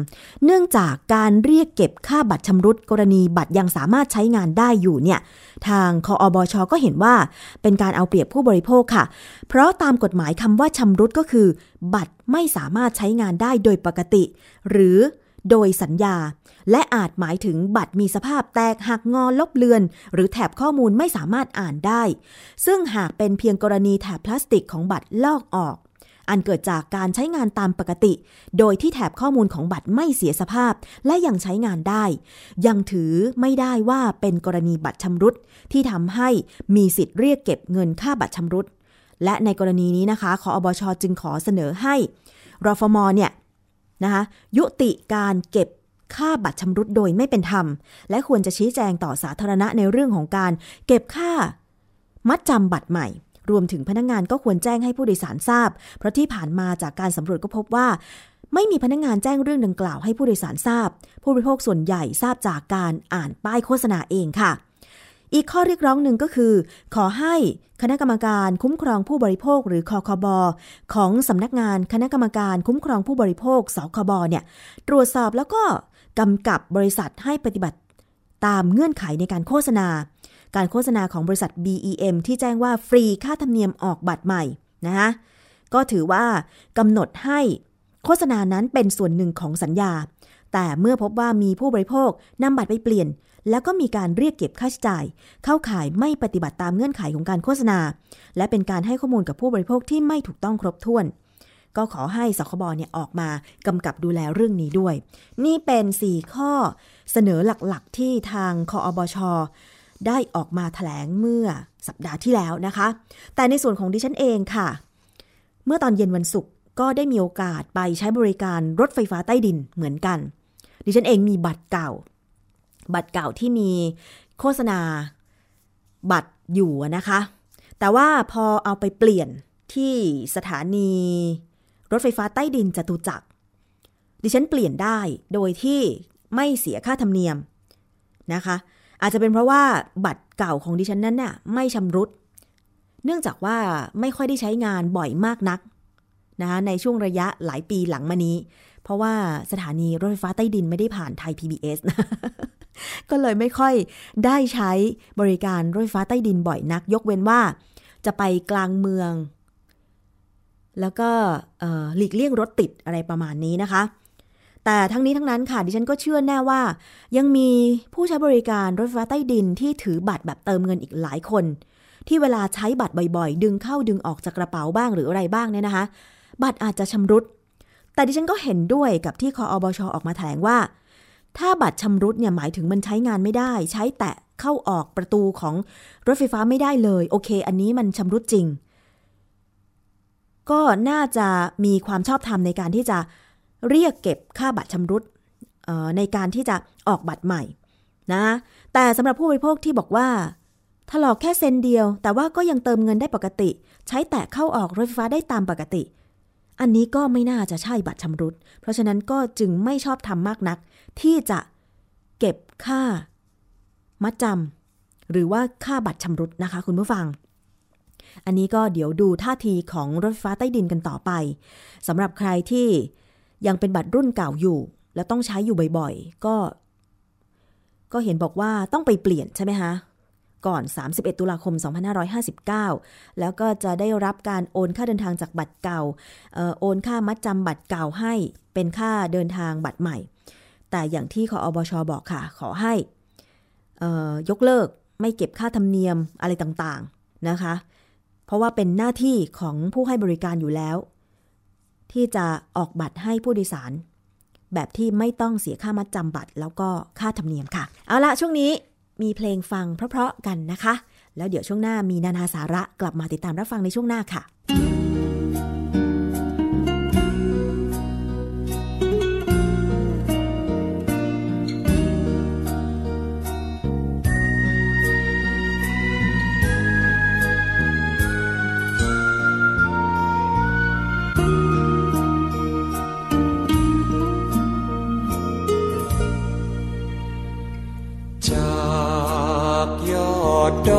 เนื่องจากการเรียกเก็บค่าบัตรชำรุดกรณีบัตรยังสามารถใช้งานได้อยู่เนี่ยทางคออบชก็เห็นว่า เป็นการเอาเปรียบผู้บริโภคค่ะ เพราะตามกฎหมายคำว่าชำรุดก็คือ บัตรไม่สามารถใช้งานได้โดยปกติ หรือ โดยสัญญา และอาจหมายถึงบัตรมีสภาพแตกหักงอลบเลือน หรือแถบข้อมูลไม่สามารถอ่านได้ ซึ่งหากเป็นเพียงกรณีแถบพลาสติกของบัตรลอกออก อันเกิดจากการใช้งานตามปกติ โดยที่แถบข้อมูลของบัตรไม่เสียสภาพ และยังใช้งานได้ ยังถือไม่ได้ว่าเป็นกรณีบัตรชำรุดที่ทำให้มีสิทธิ์เรียกเก็บเงินค่าบัตรชำรุดและในกรณีนี้นะคะคออบชจึงขอเสนอให้รฟมเนี่ย นะคะยุติการเก็บค่าบัตรชำรุดโดยไม่เป็นธรรม และควรจะชี้แจงต่อสาธารณะในเรื่องของการ เก็บค่ามัดจำบัตรใหม่ รวมถึงพนักงงานก็ควรแจ้งให้ผู้โดยสารทราบ เพราะที่ผ่านมาจากการสำรวจก็พบว่า ไม่มีพนักงงานแจ้งเรื่องดังกล่าวให้ผู้โดยสารทราบ ผู้บริโภคส่วนใหญ่ทราบจากการอ่านป้ายโฆษณาเองค่ะ อีกข้อเรียกร้องหนึ่งก็คือ ขอให้คณะกรรมการคุ้มครองผู้บริโภคหรือคอคบของสำนักงานคณะกรรมการคุ้มครองผู้บริโภคสคบเนี่ยตรวจสอบแล้วก็กำกับบริษัทให้ปฏิบัติตามเงื่อนไขในการโฆษณา การโฆษณาของบริษัท BEM ที่แจ้งว่าฟรีค่าธรรมเนียมออกบัตรใหม่นะคะก็ถือว่ากำหนดให้โฆษณานั้นเป็นส่วนหนึ่งของสัญญา แต่เมื่อพบว่ามีผู้บริโภคนำบัตรไปเปลี่ยน แล้วก็มีการเรียกเก็บค่าใช้จ่าย เข้าข่ายไม่ปฏิบัติตามเงื่อนไขของการโฆษณา และเป็นการให้ข้อมูลกับผู้บริโภคที่ไม่ถูกต้องครบถ้วน ก็ขอให้สคบเนี่ยออกมากำกับดูแลเรื่องนี้ด้วย นี่เป็น 4 ข้อเสนอหลักๆ ที่ทางคออบชได้ออกมาถแถลงเมื่อสัปดาห์ที่แล้วนะคะ แต่ในส่วนของดิฉันเองค่ะ เมื่อตอนเย็นวันศุกร์ก็ได้มีโอกาสไปใช้บริการรถไฟฟ้าใต้ดินเหมือนกัน ดิฉันเองมีบัตรเก่า บัตรเก่าที่มีโฆษณาบัตรอยู่นะคะ แต่ว่าพอเอาไปเปลี่ยนที่สถานี รถไฟฟ้าใต้ดินจตุจักร ดิฉันเปลี่ยนได้โดยที่ไม่เสียค่าธรรมเนียมนะคะ อาจจะเป็นเพราะว่าบัตรเก่าของดิฉันนั้นน่ะไม่ชำรุด เนื่องจากว่าไม่ค่อยได้ใช้งานบ่อยมากนักนะคะในช่วงระยะหลายปีหลังมานี้ ราะว่าสถานีรถไฟฟ้าใต้ดินไม่ได้ผ่านไทย PBS นะก็เลยไม่ค่อยได้ใช้บริการรถไฟฟ้าใต้ดินบ่อยนัก ยกเว้นว่า จะไปกลางเมือง แล้วก็หลีกเลี่ยงรถติดอะไรประมาณนี้นะคะ แต่ทั้งนี้ทั้งนั้นค่ะ ดิฉันก็เชื่อแน่ว่า ยังมีผู้ใช้บริการรถไฟฟ้าใต้ดินที่ถือบัตรแบบเติมเงินอีกหลายคน ที่เวลาใช้บัตรบ่อยๆ ดึงเข้าดึงออกจากกระเป๋าบ้างหรืออะไรบ้างเนี่ยนะคะ บัตรอาจจะชำรุด แต่ดิฉันก็เห็นด้วยกับที่คออบชออกมาแถลงว่า ถ้าบัตรชำรุดเนี่ยหมายถึงมันใช้งานไม่ได้ ใช้แตะเข้าออกประตูของรถไฟฟ้าไม่ได้เลย โอเค อันนี้มันชำรุดจริง ก็น่าจะมีความชอบธรรมในการที่จะเรียกเก็บค่าบัตรชำรุดในการที่จะออกบัตรใหม่นะแต่สำหรับผู้บริโภคที่บอกว่าถลอกแค่เซนเดียว แต่ว่าก็ยังเติมเงินได้ปกติ ใช้แตะเข้าออกรถไฟฟ้าได้ตามปกติ อันนี้ก็ไม่น่าจะใช่บัตรชำรุด เพราะฉะนั้นก็จึงไม่ชอบทำมากนัก ที่จะเก็บค่า มัดจำหรือว่าค่าบัตรชำรุดนะคะ คุณผู้ฟัง อันนี้ก็เดี๋ยวดูท่าทีของรถไฟฟ้าใต้ดินกันต่อไปสำหรับใครที่ยังเป็นบัตรรุ่นเก่าอยู่ แล้วต้องใช้อยู่บ่อยๆ ก็ ก็เห็นบอกว่าต้องไปเปลี่ยนใช่ไหมคะ ก่อน 31 ตุลาคม 2559 แล้วก็จะได้รับการโอนค่าเดินทางจากบัตรเก่าออโอนค่ามัดจำบัตรเก่าให้เป็นค่าเดินทางบัตรใหม่ แต่อย่างที่คออบชบอกค่ะ ขอให้ยกเลิกไม่เก็บค่าธรรมเนียมอะไรต่างๆนะคะ เพราะว่าเป็นหน้าที่ของผู้ให้บริการอยู่แล้ว ที่จะออกบัตรให้ผู้โดยสาร แบบที่ไม่ต้องเสียค่ามัดจำบัตร แล้วก็ค่าธรรมเนียมค่ะ เอาละช่วงนี้ มีเพลงฟังเพราะๆกันนะคะ แล้วเดี๋ยวช่วงหน้ามีนานาสาระกลับมาติดตามรับฟังในช่วงหน้าค่ะ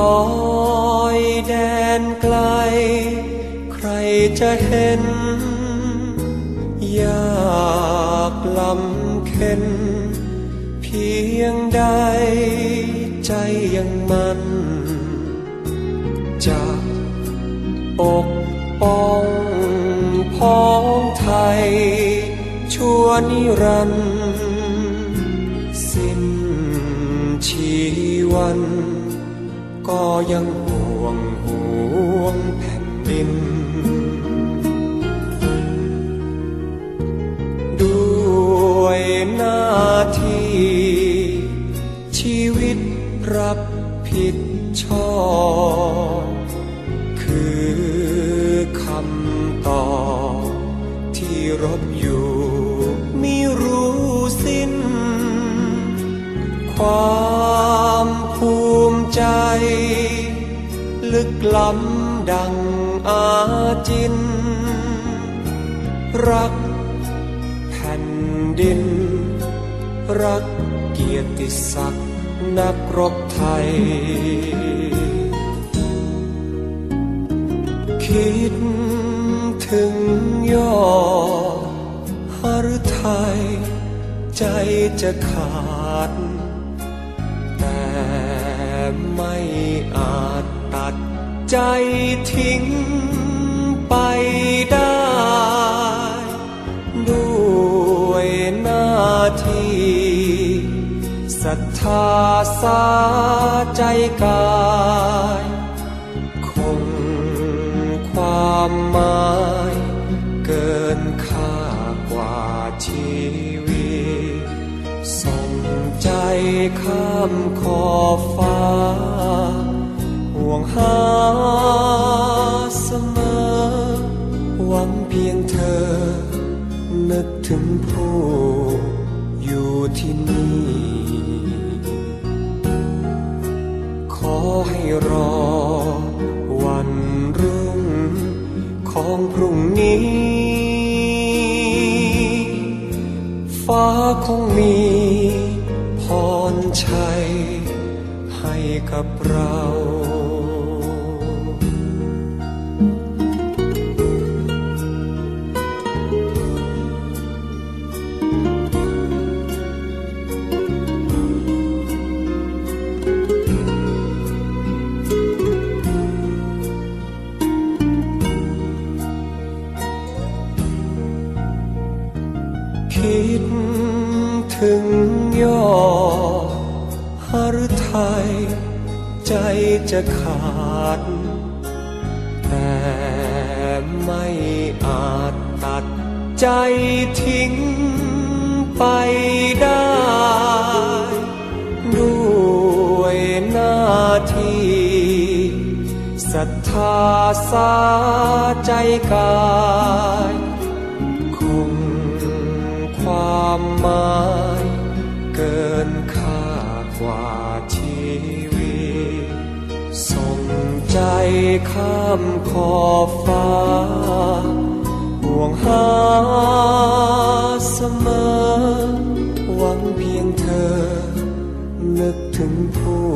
อยแดนไกล ใครจะเห็นอยากลำเค็น เพียงใดใจยังมันจะปกป้องพ้องไทย ชั่วนิรันดร์สิ้นชีวัน ก็ยังห่วงห่วงแผ่นดินหน้าที่ ชีวิตรับผิดชอบคือคำตอบที่รบอยู่ไม่รู้สิ้นความ ใจ ลึกล้ำดังอาจิน รักแผ่นดิน รักเกียรติศักดิ์นักรบไทย คิดถึงยอดหฤทัยใจจะขาด ไม่อาจตัดใจทิ้งไปได้ ด้วยหน้าที่ศรัทธาสาใจกาย คงความหมา ข้ามขอบฟ้า ห่วงหาเสมอ หวังเพียงเธอ นึกถึงผู้อยู่ที่นี่ให้รอวันรุ่งของพรุ่งนี้ฟ้าคงมี รชั จะขาด แต่ไม่อาจตัดใจทิ้งไปได้ ด้วยหน้าที่ศรัทธาสาใจกาย คงความหมาย ใจข้ามขอบฟ้า ห่วงหาเสมอ หวังเพียงเธอ นึกถึงผู้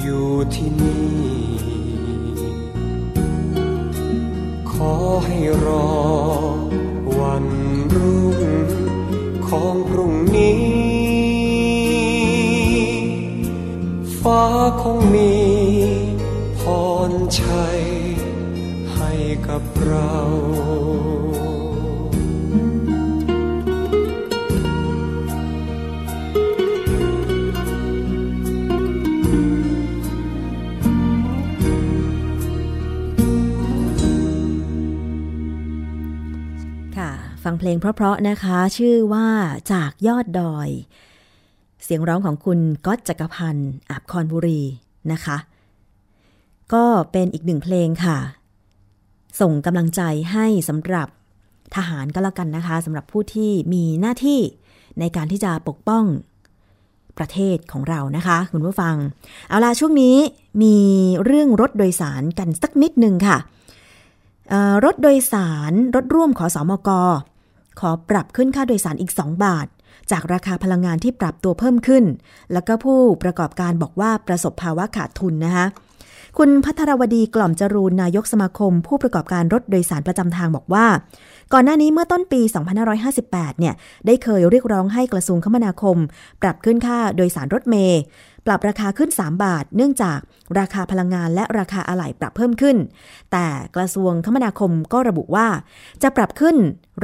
อยู่ที่นี่ ขอให้รอวันรุ่งของพรุ่งนี้ ฟ้าคงมี เราค่ะฟังเพลงเพราะๆนะคะ ชื่อว่าจากยอดดอย เสียงร้องของคุณก๊อตจักรพันธ์อาบคอนบุรีนะคะ ก็เป็นอีกหนึ่งเพลงค่ะ ส่งกำลังใจให้สำหรับทหารก็แล้วกันนะคะสำหรับผู้ที่มีหน้าที่ในการที่จะปกป้องประเทศของเรานะคะ คุณผู้ฟัง เอาล่ะช่วงนี้มีเรื่องรถโดยสารกันสักนิดหนึ่งค่ะรถโดยสารรถร่วมขอสอมก ขอปรับขึ้นค่าโดยสารอีก 2 บาท จากราคาพลังงานที่ปรับตัวเพิ่มขึ้น แล้วก็ผู้ประกอบการบอกว่าประสบภาวะขาดทุนนะคะ คุณพัทรวดีกล่อมจรูนนายกสมาคม ผู้ประกอบการรถโดยสารประจำทางบอกว่า ก่อนหน้านี้เมื่อต้นปี 2558 เนี่ย ได้เคยเรียกร้องให้กระทรวงคมนาคม ปรับขึ้นค่าโดยสารรถเมย์ ปรับราคาขึ้น 3 บาท เนื่องจากราคาพลังงานและราคาอะไหล่ปรับเพิ่มขึ้น แต่กระทรวงคมนาคมก็ระบุว่า จะปรับขึ้น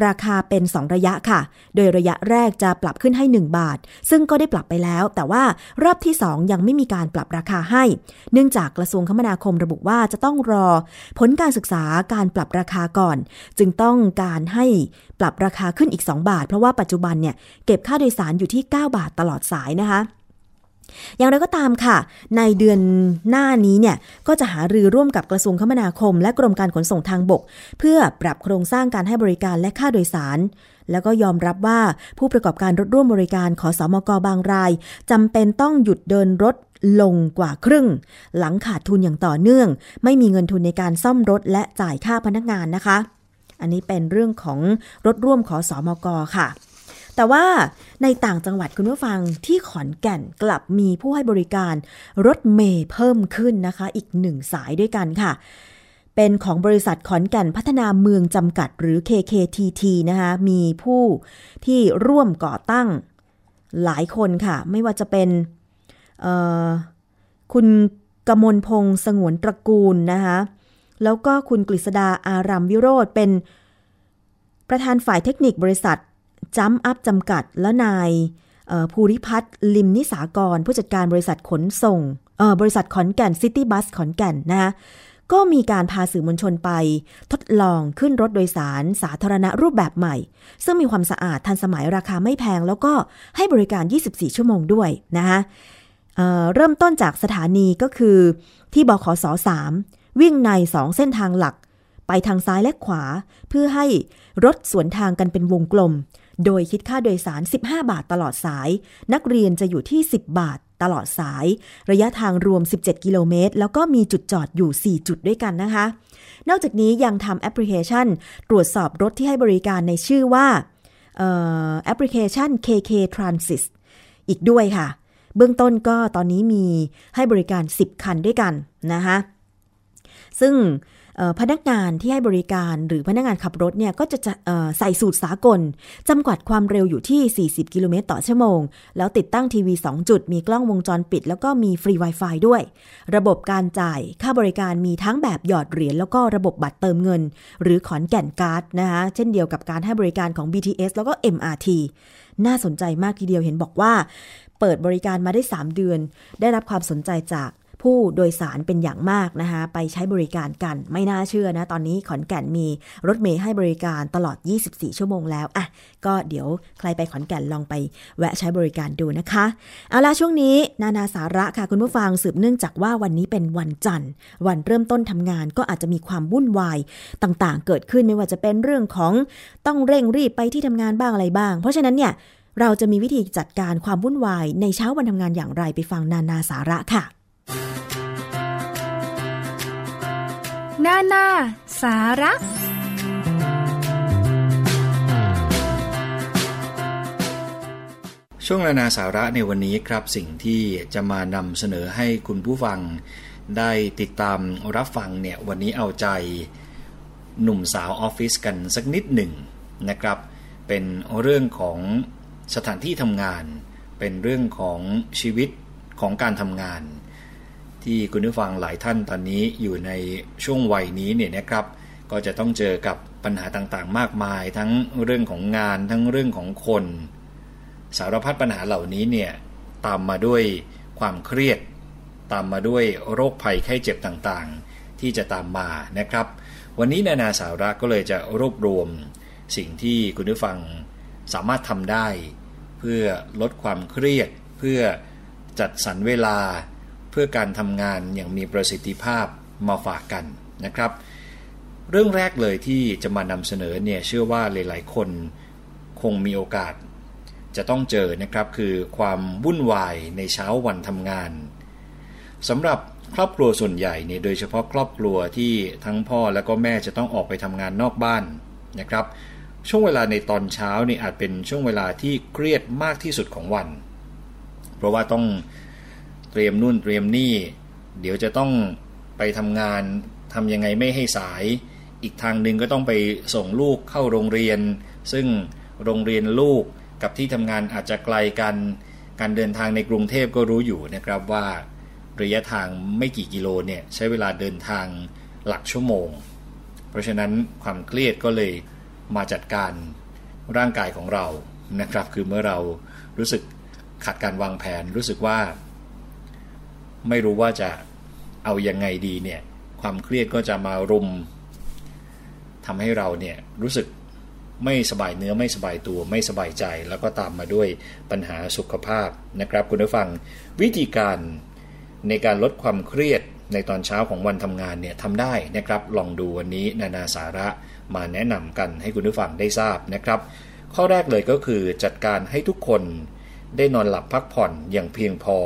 ราคาเป็น 2 ระยะค่ะ โดยระยะแรกจะปรับขึ้นให้ 1 บาท ซึ่งก็ได้ปรับไปแล้ว แต่ว่ารอบที่ 2 ยังไม่มีการปรับราคาให้ เนื่องจากกระทรวงคมนาคมระบุว่าจะต้องรอ ผลการศึกษาการปรับราคาก่อน จึงต้องการให้ปรับราคาขึ้นอีก 2 บาท เพราะว่าปัจจุบันเนี่ยเก็บค่าโดยสารอยู่ที่ 9 บาทตลอดสายนะคะ อย่างไรก็ตามค่ะ ในเดือนหน้านี้เนี่ยก็จะหารือร่วมกับกระทรวงคมนาคม และกรมการขนส่งทางบก เพื่อปรับโครงสร้างการให้บริการและค่าโดยสาร แล้วก็ยอมรับว่าผู้ประกอบการรถร่วมบริการขอสอมกบางรายจำเป็นต้องหยุดเดินรถลงกว่าครึ่ง หลังขาดทุนอย่างต่อเนื่อง ไม่มีเงินทุนในการซ่อมรถและจ่ายค่าพนักงานนะคะ อันนี้เป็นเรื่องของรถร่วมขอสอมกค่ะ แต่ว่าในต่างจังหวัดคุณผู้ฟังที่ขอนแก่นกลับมีผู้ให้บริการรถเมย์เพิ่มขึ้นนะคะ อีกหนึ่งสายด้วยกันค่ะ เป็นของบริษัทขอนแก่นพัฒนาเมืองจำกัดหรือ KKTT นะคะมีผู้ที่ร่วมก่อตั้งหลายคนค่ะ ไม่ว่าจะเป็นคุณกมลพงษ์สงวนตระกูลนะคะแล้วก็คุณกฤษดาอารามวิโรธเป็นประธานฝ่ายเทคนิคบริษัท จัมอัพจำกัดและนายภูริพัฒน์ลิมนิสากร ผู้จัดการบริษัทขนส่งบริษัทขอนแก่นซิตี้บัสขอนแก่นนะคะก็มีการพาสื่อมวลชนไป ทดลองขึ้นรถโดยสารสาธารณะรูปแบบใหม่ ซึ่งมีความสะอาดทันสมัยราคาไม่แพง แล้วก็ให้บริการ 24 ชั่วโมงด้วยนะคะเเริ่มต้นจากสถานีก็คือ ที่บขส3วิ่งใน 2 เส้นทางหลัก ไปทางซ้ายและขวา เพื่อให้รถสวนทางกันเป็นวงกลม โดยคิดค่าโดยสาร 15 บาทตลอดสาย นักเรียนจะอยู่ที่ 10 บาทตลอดสาย ระยะทางรวม 17 กิโลเมตร แล้วก็มีจุดจอดอยู่ 4 จุดด้วยกันนะคะ นอกจากนี้ยังทำแอปพลิเคชัน ตรวจสอบรถที่ให้บริการในชื่อว่าออแอปพลิเคชัน KK Transit อีกด้วยค่ะ เบื้องต้นก็ตอนนี้มีให้บริการ 10 คันด้วยกันนะคะซึ่ง พนักงานที่ให้บริการหรือพนักงานขับรถเนี่ยก็จะจะใส่สูตรสากลจำกัดความเร็วอยู่ที่ 40 กิโลเมตรต่อชั่วโมง แล้วติดตั้งทีวี 2 จุด มีกล้องวงจรปิด แล้วก็มีฟรี Wi-Fi ด้วย ระบบการจ่ายค่าบริการมีทั้งแบบหยอดเหรียญแล้วก็ระบบบัตรเติมเงิน หรือขอนแก่นการ์ดนะคะเช่นเดียวกับการให้บริการของ BTS แล้วก็ MRT น่าสนใจมากทีเดียวเห็นบอกว่า เปิดบริการมาได้ 3 เดือน ได้รับความสนใจจาก ผู้โดยสารเป็นอย่างมากนะคะไปใช้บริการกันไม่น่าเชื่อนะตอนนี้ขอนแก่นมีรถเมย์ให้บริการตลอด 24 ชั่วโมงแล้วอะก็เดี๋ยวใครไปขอนแก่นลองไปแวะใช้บริการดูนะคะเอาละช่วงนี้นานาสาระค่ะคุณผู้ฟังสืบเนื่องจากว่าวันนี้เป็นวันจันทร์ วันเริ่มต้นทำงานก็อาจจะมีความวุ่นวายต่างๆ เกิดขึ้นไม่ว่าจะเป็นเรื่องของต้องเร่งรีบไปที่ทำงานบ้างอะไรบ้าง เพราะฉะนั้นเนี่ยเราจะมีวิธีจัดการความวุ่นวายในเช้าวันทำงานอย่างไรไปฟังนานาสาระค่ะ หน้าหน้าสาระช่วงนานาสาระในวันนี้ครับสิ่งที่จะมานำเสนอให้คุณผู้ฟัง ได้ติดตามรับฟังเนี่ยวันนี้เอาใจหนุ่มสาวออฟฟิศกันสักนิดหนึ่งนะครับ เป็นเรื่องของสถานที่ทำงาน เป็นเรื่องของชีวิตของการทำงาน ที่คุณผู้ฟังหลายท่านตอนนี้อยู่ในช่วงวัยนี้เนี่ยนะครับ ก็จะต้องเจอกับปัญหาต่างๆ มากมาย ทั้งเรื่องของงานทั้งเรื่องของคน สารพัดปัญหาเหล่านี้เนี่ยตามมาด้วยความเครียด ตามมาด้วยโรคภัยไข้เจ็บต่างๆ ที่จะตามมานะครับ วันนี้นานาสาระก็เลยจะรวบรวม สิ่งที่คุณผู้ฟังสามารถทำได้ เพื่อลดความเครียด เพื่อจัดสรรเวลา พื่อการทำงานอย่างมีประสิทธิภาพมาฝากกันนะครับ เรื่องแรกเลยที่จะมานำเสนอเนี่ยเชื่อว่าหลายๆ คนคงมีโอกาส จะต้องเจอนะครับคือความวุ่นวายในเช้าวันทำงานสำหรับครอบครัวส่วนใหญ่เนี่ยโดยเฉพาะครอบครัวที่ทั้งพ่อและก็แม่จะต้องออกไปทำงานนอกบ้านนะครับ ช่วงเวลาในตอนเช้านี่อาจเป็นช่วงเวลาที่เครียดมากที่สุดของวัน เพราะว่าต้อง เตรียมนู่นเตรียมนี่ เดี๋ยวจะต้องไปทำงานทำยังไงไม่ให้สาย อีกทางหนึ่งก็ต้องไปส่งลูกเข้าโรงเรียน ซึ่งโรงเรียนลูกกับที่ทำงานอาจจะไกลกัน การเดินทางในกรุงเทพก็รู้อยู่นะครับว่าระยะทางไม่กี่กิโลเนี่ยใช้เวลาเดินทางหลักชั่วโมง เพราะฉะนั้นความเครียดก็เลยมาจัดการร่างกายของเรานะครับ คือเมื่อเรารู้สึกขาดการวางแผนรู้สึกว่า ไม่รู้ว่าจะเอายังไงดีเนี่ยความเครียดก็จะมารุมทำให้เราเนี่ยรู้สึกไม่สบายเนื้อไม่สบายตัวไม่สบายใจ แล้วก็ตามมาด้วยปัญหาสุขภาพนะครับคุณผู้ฟัง วิธีการในการลดความเครียดในตอนเช้าของวันทำงานเนี่ยทำได้นะครับ ลองดูวันนี้นานาสาระมาแนะนำกันให้คุณผู้ฟังได้ทราบนะครับ ข้อแรกเลยก็คือจัดการให้ทุกคนได้นอนหลับพักผ่อนอย่างเพียงพอ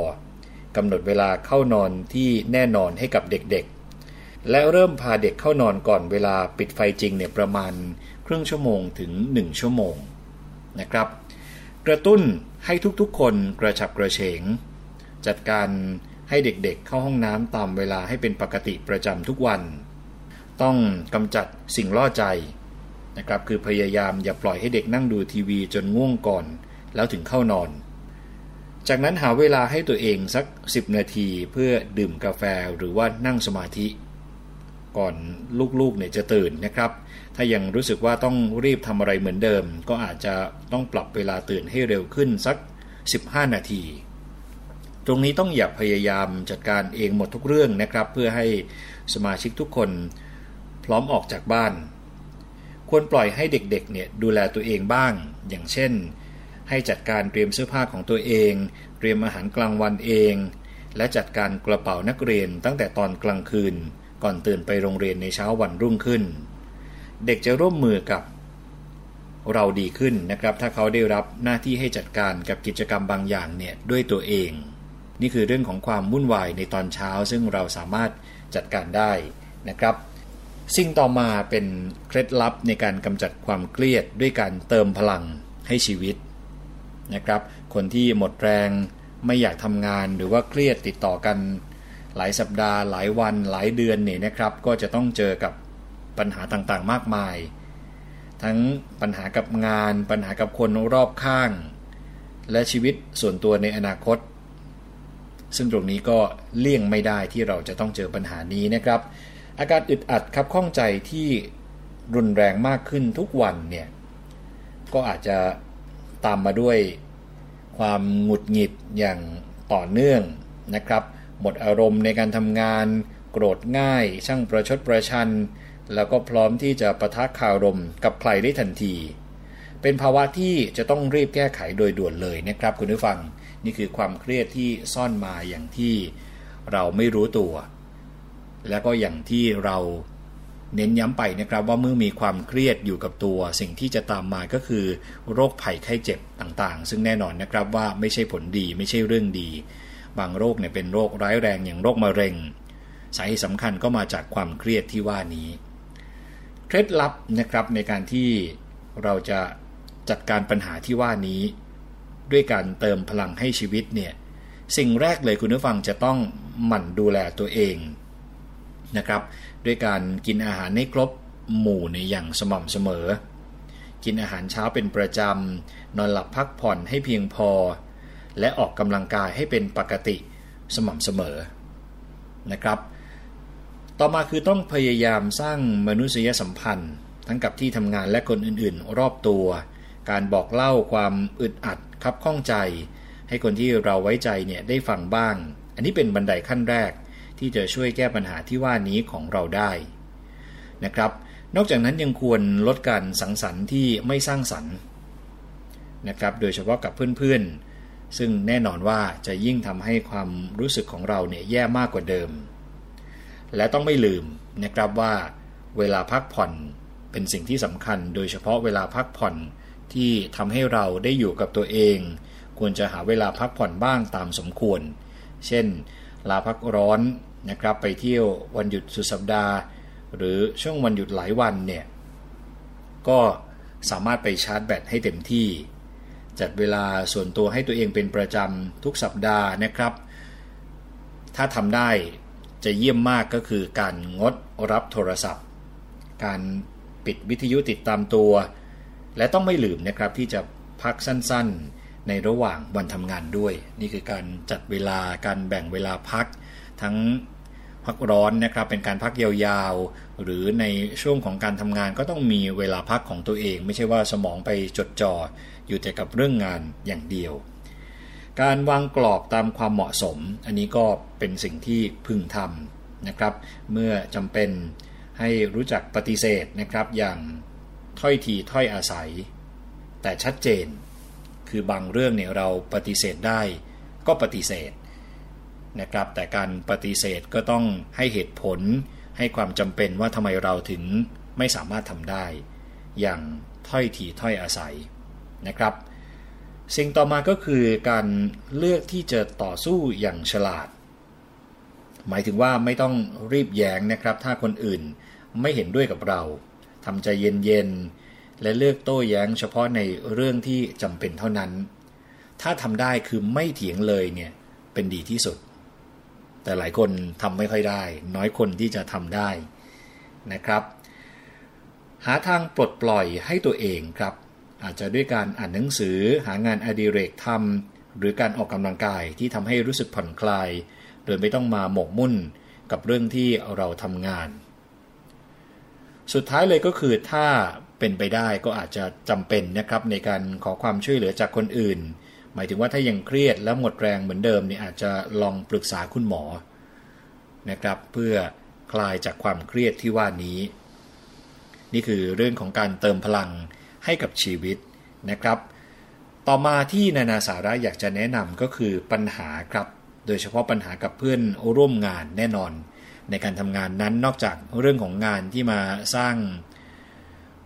กำหนดเวลาเข้านอนที่แน่นอนให้กับเด็กๆ และเริ่มพาเด็กเข้านอนก่อนเวลาปิดไฟจริงเนี่ยประมาณครึ่งชั่วโมงถึง 1 ชั่วโมงนะครับ กระตุ้นให้ทุกๆคนกระฉับกระเฉง จัดการให้เด็กๆเเข้าห้องน้ำตามเวลาให้เป็นปกติประจำทุกวัน ต้องกำจัดสิ่งล่อใจนะครับคือพยายามอย่าปล่อยให้เด็กนั่งดูทีวีจนง่วงก่อน แล้วถึงเข้านอน จากนั้นหาเวลาให้ตัวเองสัก 10 นาทีเพื่อดื่มกาแฟหรือว่านั่งสมาธิ ก่อนลูกๆเนี่ยจะตื่นนะครับ ถ้ายังรู้สึกว่าต้องรีบทำอะไรเหมือนเดิม ก็อาจจะต้องปรับเวลาตื่นให้เร็วขึ้นสัก 15 นาที ตรงนี้ต้องอย่าพยายามจัดการเองหมดทุกเรื่องนะครับ เพื่อให้สมาชิกทุกคนพร้อมออกจากบ้าน ควรปล่อยให้เด็กๆเนี่ยดูแลตัวเองบ้าง อย่างเช่น ให้จัดการเตรียมเสื้อผ้าของตัวเอง เตรียมอาหารกลางวันเอง และจัดการกระเป๋านักเรียนตั้งแต่ตอนกลางคืน ก่อนตื่นไปโรงเรียนในเช้าวันรุ่งขึ้น เด็กจะร่วมมือกับ เราดีขึ้นนะครับ ถ้าเขาได้รับหน้าที่ให้จัดการกับกิจกรรมบางอย่างเนี่ยด้วยตัวเอง นี่คือเรื่องของความวุ่นวายในตอนเช้า ซึ่งเราสามารถจัดการได้นะครับสิ่งต่อมาเป็นเคล็ดลับในการกำจัดความเครียดด้วยการเติมพลังให้ชีวิต นะครับ คนที่หมดแรงไม่อยากทำงานหรือว่าเครียดติดต่อกัน หลายสัปดาห์ หลายวัน หลายเดือนเนี่ยนะครับ ก็จะต้องเจอกับปัญหาต่างๆมากมาย ทั้งปัญหากับงานปัญหากับคนรอบข้าง และชีวิตส่วนตัวในอนาคต ซึ่งตรงนี้ก็เลี่ยงไม่ได้ที่เราจะต้องเจอปัญหานี้นะครับ อาการอึดอัดครับข้องใจที่รุนแรงมากขึ้นทุกวันเนี่ยก็อาจจะ ตามมาด้วยความหงุดหงิดอย่างต่อเนื่องนะครับ หมดอารมณ์ในการทำงาน โกรธง่าย ช่างประชดประชัน แล้วก็พร้อมที่จะประทะข่าวรมกับใครได้ทันที เป็นภาวะที่จะต้องรีบแก้ไขโดยด่วนเลยนะครับ คุณผู้ฟังนี่คือความเครียดที่ซ่อนมาอย่างที่เราไม่รู้ตัว และก็อย่างที่เรา เน้นย้ำไปนะครับว่าเมื่อมีความเครียดอยู่กับตัว สิ่งที่จะตามมาก็คือ โรคภัยไข้เจ็บต่างๆ ซึ่งแน่นอนนะครับว่าไม่ใช่ผลดีไม่ใช่เรื่องดี บางโรคเนี่ยเป็นโรคร้ายแรงอย่างโรคมะเร็งสาเหตุสำคัญก็มาจากความเครียดที่ว่านี้ เคล็ดลับนะครับในการที่เราจะจัดการปัญหาที่ว่านี้ ด้วยการเติมพลังให้ชีวิตเนี่ยสิ่งแรกเลยคุณผู้ฟังจะต้องหมั่นดูแลตัวเองนะครับ ด้วยการกินอาหารให้ครบหมู่ในอย่างสม่ำเสมอ กินอาหารเช้าเป็นประจำ นอนหลับพักผ่อนให้เพียงพอ และออกกำลังกายให้เป็นปกติสม่ำเสมอนะครับ ต่อมาคือต้องพยายามสร้างมนุษยสัมพันธ์ ทั้งกับที่ทำงานและคนอื่นๆ รอบตัว การบอกเล่าความอึดอัดคับข้องใจ ให้คนที่เราไว้ใจเนี่ยได้ฟังบ้าง อันนี้เป็นบันไดขั้นแรก ที่จะช่วยแก้ปัญหาที่ว่านี้ของเราได้นะครับ นอกจากนั้นยังควรลดการสังสรรค์ที่ไม่สร้างสรรค์นะครับ โดยเฉพาะกับเพื่อนๆ ซึ่งแน่นอนว่าจะยิ่งทำให้ความรู้สึกของเราเนี่ยแย่มากกว่าเดิม และต้องไม่ลืมนะครับว่า เวลาพักผ่อนเป็นสิ่งที่สำคัญ โดยเฉพาะเวลาพักผ่อนที่ทำให้เราได้อยู่กับตัวเอง ควรจะหาเวลาพักผ่อนบ้างตามสมควร เช่น ลาพักร้อน นะครับไปเที่ยววันหยุดสุดสัปดาห์ หรือช่วงวันหยุดหลายวันเนี่ยก็สามารถไปชาร์จแบตให้เต็มที่ จัดเวลาส่วนตัวให้ตัวเองเป็นประจำทุกสัปดาห์นะครับ ถ้าทำได้จะเยี่ยมมากก็คือการงดรับโทรศัพท์ การปิดวิทยุติดตามตัว และต้องไม่ลืมนะครับที่จะพักสั้นๆ ในระหว่างวันทำงานด้วย นี่คือการจัดเวลาการแบ่งเวลาพัก ทั้งพักร้อนนะครับเป็นการพักยาวๆ หรือในช่วงของการทำงานก็ต้องมีเวลาพักของตัวเอง ไม่ใช่ว่าสมองไปจดจ่ออยู่แต่กับเรื่องงานอย่างเดียว การวางกรอบตามความเหมาะสม อันนี้ก็เป็นสิ่งที่พึงทำนะครับ เมื่อจำเป็นให้รู้จักปฏิเสธนะครับอย่างถ้อยทีถ้อยอาศัย แต่ชัดเจน คือบางเรื่องเนี่ยเราปฏิเสธได้ก็ปฏิเสธ นะครับ แต่การปฏิเสธก็ต้องให้เหตุผล ให้ความจำเป็นว่าทำไมเราถึงไม่สามารถทำได้ อย่างถ้อยทีถ้อยอาศัยนะครับ สิ่งต่อมาก็คือการเลือกที่จะต่อสู้อย่างฉลาด หมายถึงว่าไม่ต้องรีบแย้งนะครับ ถ้าคนอื่นไม่เห็นด้วยกับเราทำใจเย็นๆและเลือกโต้แย้งเฉพาะในเรื่องที่จำเป็นเท่านั้น ถ้าทำได้คือไม่เถียงเลยเนี่ยเป็นดีที่สุด แต่หลายคนทำไม่ค่อยได้ น้อยคนที่จะทำได้นะครับ หาทางปลดปล่อยให้ตัวเองครับ อาจจะด้วยการอ่านหนังสือหางานอดิเรกทำหรือการออกกำลังกายที่ทำให้รู้สึกผ่อนคลาย โดยไม่ต้องมาหมกมุ่นกับเรื่องที่เราทำงาน สุดท้ายเลยก็คือถ้าเป็นไปได้ก็อาจจะจำเป็นนะครับในการขอความช่วยเหลือจากคนอื่น มายถึงว่าถ้ายังเครียดแล้วหมดแรงเหมือนเดิมเนี่ยอาจจะลองปรึกษาคุณหมอนะครับ เพื่อคลายจากความเครียดที่ว่านี้ นี่คือเรื่องของการเติมพลังให้กับชีวิตนะครับ ต่อมาที่นานาสาระอยากจะแนะนำก็คือปัญหาครับ โดยเฉพาะปัญหากับเพื่อนร่วมงานแน่นอน ในการทำงานนั้นนอกจากเรื่องของงานที่มาสร้าง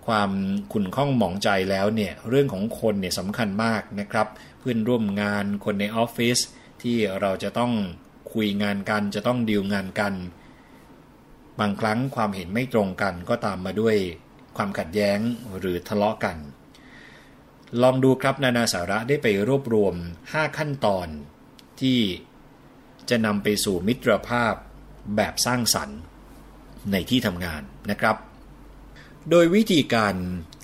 ความขุ่นข้องหมองใจแล้วเนี่ยเรื่องของคนเนี่ยสำคัญมากนะครับ พื่อนร่วมงานคนในออฟฟิศที่เราจะต้องคุยงานกัน จะต้องดีลงานกัน บางครั้งความเห็นไม่ตรงกันก็ตามมาด้วยความขัดแย้งหรือทะเลาะกัน ลองดูครับนานาสาระได้ไปรวบรวม 5 ขั้นตอนที่จะนำไปสู่มิตรภาพแบบสร้างสรรค์ในที่ทำงานนะครับ โดยวิธีการ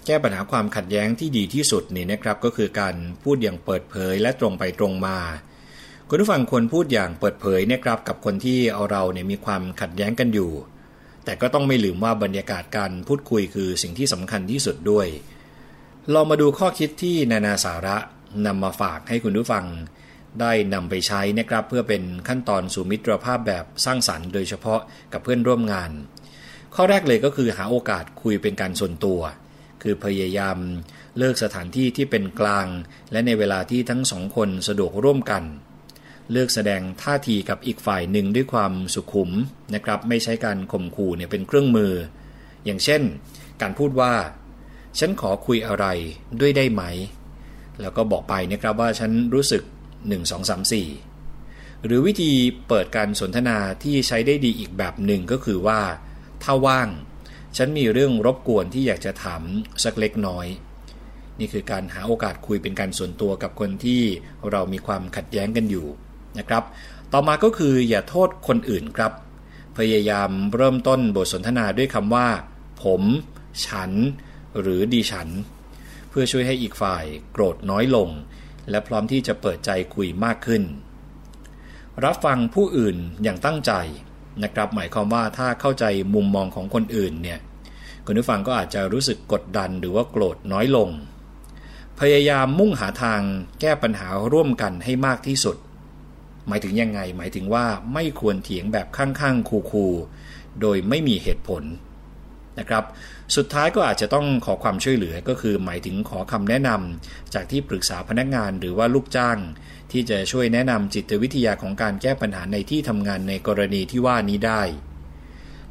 ก้ปัญหาความขัดแย้งที่ดีที่สุดนี่นะครับก็คือการพูดอย่างเปิดเผยและตรงไปตรงมา คุณผู้ฟังควรพูดอย่างเปิดเผยนะครับกับคนที่เอาเราเนี่ยมีความขัดแย้งกันอยู่ แต่ก็ต้องไม่ลืมว่าบรรยากาศการพูดคุยคือสิ่งที่สำคัญที่สุดด้วย ลองมาดูข้อคิดที่นานาสาระนำมาฝากให้คุณผู้ฟัง ได้นำไปใช้นะครับเพื่อเป็นขั้นตอนสู่มิตรภาพแบบสร้างสรรค์ โดยเฉพาะกับเพื่อนร่วมงาน ข้อแรกเลยก็คือหาโอกาสคุยเป็นการส่วนตัว คือพยายามเลือกสถานที่ที่เป็นกลาง และในเวลาที่ทั้งสองคนสะดวกร่วมกัน เลือกแสดงท่าทีกับอีกฝ่ายหนึ่งด้วยความสุขุมนะครับ ไม่ใช้การข่มขู่เนี่ยเป็นเครื่องมือ อย่างเช่น การพูดว่า ฉันขอคุยอะไรด้วยได้ไหม แล้วก็บอกไปนะครับว่าฉันรู้สึก 1 2 3 4 หรือวิธีเปิดการสนทนาที่ใช้ได้ดีอีกแบบหนึ่งก็คือว่า ถ้าว่าง ฉันมีเรื่องรบกวนที่อยากจะถามสักเล็กน้อย นี่คือการหาโอกาสคุยเป็นการส่วนตัวกับคนที่เรามีความขัดแย้งกันอยู่นะครับ ต่อมาก็คืออย่าโทษคนอื่นครับ พยายามเริ่มต้นบทสนทนาด้วยคำว่า ผม ฉัน หรือดิฉัน เพื่อช่วยให้อีกฝ่ายโกรธน้อยลง และพร้อมที่จะเปิดใจคุยมากขึ้น รับฟังผู้อื่นอย่างตั้งใจ นะครับ หมายความว่าถ้าเข้าใจมุมมองของคนอื่นเนี่ยคุณผู้ฟังก็อาจจะรู้สึกกดดันหรือว่าโกรธน้อยลง พยายามมุ่งหาทางแก้ปัญหาร่วมกันให้มากที่สุด หมายถึงยังไง หมายถึงว่าไม่ควรเถียงแบบข้างๆ คูๆโดยไม่มีเหตุผล นะครับ สุดท้ายก็อาจจะต้องขอความช่วยเหลือก็คือหมายถึงขอคำแนะนำจากที่ปรึกษาพนักงานหรือว่าลูกจ้าง ที่จะช่วยแนะนำจิตวิทยาของการแก้ปัญหาในที่ทำงานในกรณีที่ว่านี้ได้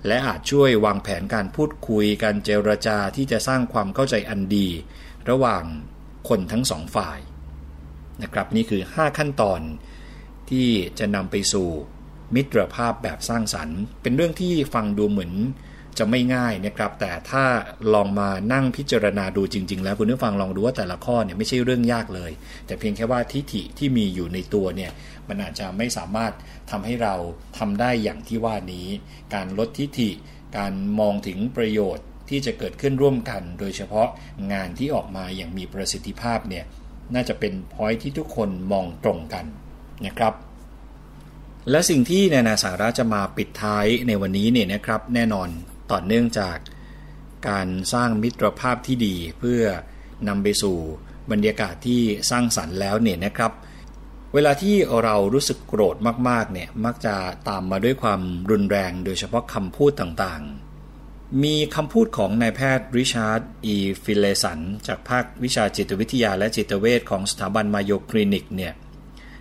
และอาจช่วยวางแผนการพูดคุยการเจรจาที่จะสร้างความเข้าใจอันดี ระหว่างคนทั้งสองฝ่ายนะครับนี่คือ 5 ขั้นตอนที่จะนำไปสู่มิตรภาพแบบสร้างสรรค์ เป็นเรื่องที่ฟังดูเหมือน จะไม่ง่ายนะครับ แต่ถ้าลองมานั่งพิจารณาดูจริง ๆ แล้วคุณผู้ฟังลองดูว่าแต่ละข้อเนี่ยไม่ใช่เรื่องยากเลย แต่เพียงแค่ว่าทิฏฐิที่มีอยู่ในตัวเนี่ยมันอาจจะไม่สามารถทำให้เราทำได้อย่างที่ว่านี้ การลดทิฏฐิ การมองถึงประโยชน์ที่จะเกิดขึ้นร่วมกัน โดยเฉพาะงานที่ออกมาอย่างมีประสิทธิภาพเนี่ยน่าจะเป็นพอยที่ทุกคนมองตรงกันนะครับและสิ่งที่นานาสาระจะมาปิดท้ายในวันนี้เนี่ยนะครับ แน่นอน ต่อเนื่องจากการสร้างมิตรภาพที่ดีเพื่อนำไปสู่บรรยากาศที่สร้างสรรค์แล้วเนี่ยนะครับ เวลาที่เรารู้สึกโกรธมากๆเนี่ยมักจะตามมาด้วยความรุนแรงโดยเฉพาะคำพูดต่างๆ มีคำพูดของนายแพทย์ริชาร์ดอีฟิเลสัน จากภาควิชาจิตวิทยาและจิตเวชของสถาบันมาโยคลินิกเนี่ย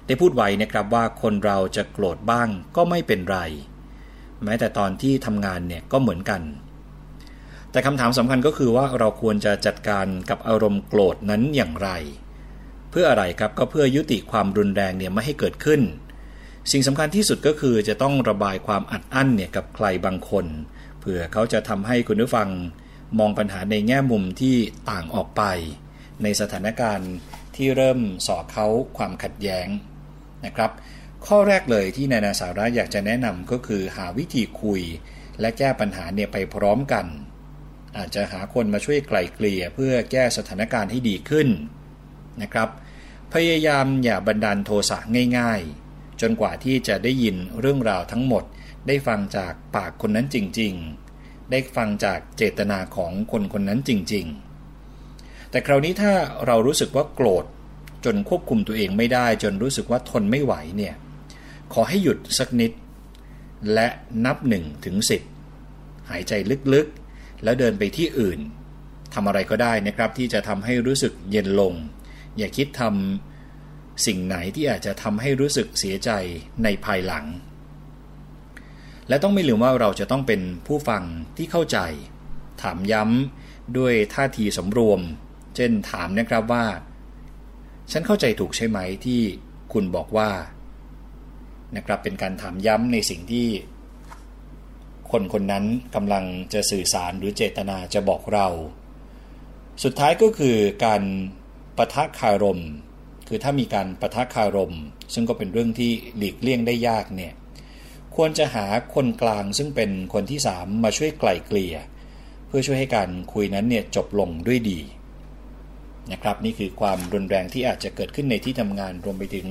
ได้พูดไว้นะครับว่าคนเราจะโกรธบ้างก็ไม่เป็นไร แม้แต่ตอนที่ทำงานเนี่ยก็เหมือนกัน แต่คำถามสำคัญก็คือว่าเราควรจะจัดการกับอารมณ์โกรธนั้นอย่างไร เพื่ออะไรครับก็เพื่อยุติความรุนแรงเนี่ยไม่ให้เกิดขึ้น สิ่งสำคัญที่สุดก็คือจะต้องระบายความอัดอั้นเนี่ยกับใครบางคนเพื่อเขาจะทำให้คุณผู้ฟังมองปัญหาในแง่มุมที่ต่างออกไป ในสถานการณ์ที่เริ่มสอเขาความขัดแย้งนะครับ ข้อแรกเลยที่นานาสาระอยากจะแนะนำก็คือหาวิธีคุย และแก้ปัญหาเนี่ยไปพร้อมกัน อาจจะหาคนมาช่วยไกล่เกลี่ยเพื่อแก้สถานการณ์ให้ดีขึ้นนะครับ พยายามอย่าบันดาลโทสะง่ายๆ จนกว่าที่จะได้ยินเรื่องราวทั้งหมด ได้ฟังจากปากคนนั้นจริง ๆ ได้ฟังจากเจตนาของคนคนนั้นจริง ๆ แต่คราวนี้ถ้าเรารู้สึกว่าโกรธจนควบคุมตัวเองไม่ได้จนรู้สึกว่าทนไม่ไหวเนี่ย ขอให้หยุดสักนิด และนับหนึ่งถึงสิบหายใจลึกๆ แล้วเดินไปที่อื่นทำอะไรก็ได้นะครับที่จะทำให้รู้สึกเย็นลง อย่าคิดทำสิ่งไหนที่อาจจะทำให้รู้สึกเสียใจในภายหลัง และต้องไม่ลืมว่าเราจะต้องเป็นผู้ฟังที่เข้าใจ ถามย้ำด้วยท่าทีสำรวม เช่นถามนะครับว่า ฉันเข้าใจถูกใช่ไหมที่คุณบอกว่า นะครับเป็นการถามย้ำในสิ่งที่คนคนนั้นกำลังจะสื่อสารหรือเจตนาจะบอกเรา สุดท้ายก็คือการประทะคารม คือถ้ามีการประทะคารม ซึ่งก็เป็นเรื่องที่หลีกเลี่ยงได้ยากเนี่ยควรจะหาคนกลางซึ่งเป็นคนที่สามมาช่วยไกล่เกลี่ย เพื่อช่วยให้การคุยนั้นเนี่ยจบลงด้วยดี นะครับนี่คือความรุนแรงที่อาจจะเกิดขึ้นในที่ทำงานรวมไปถึง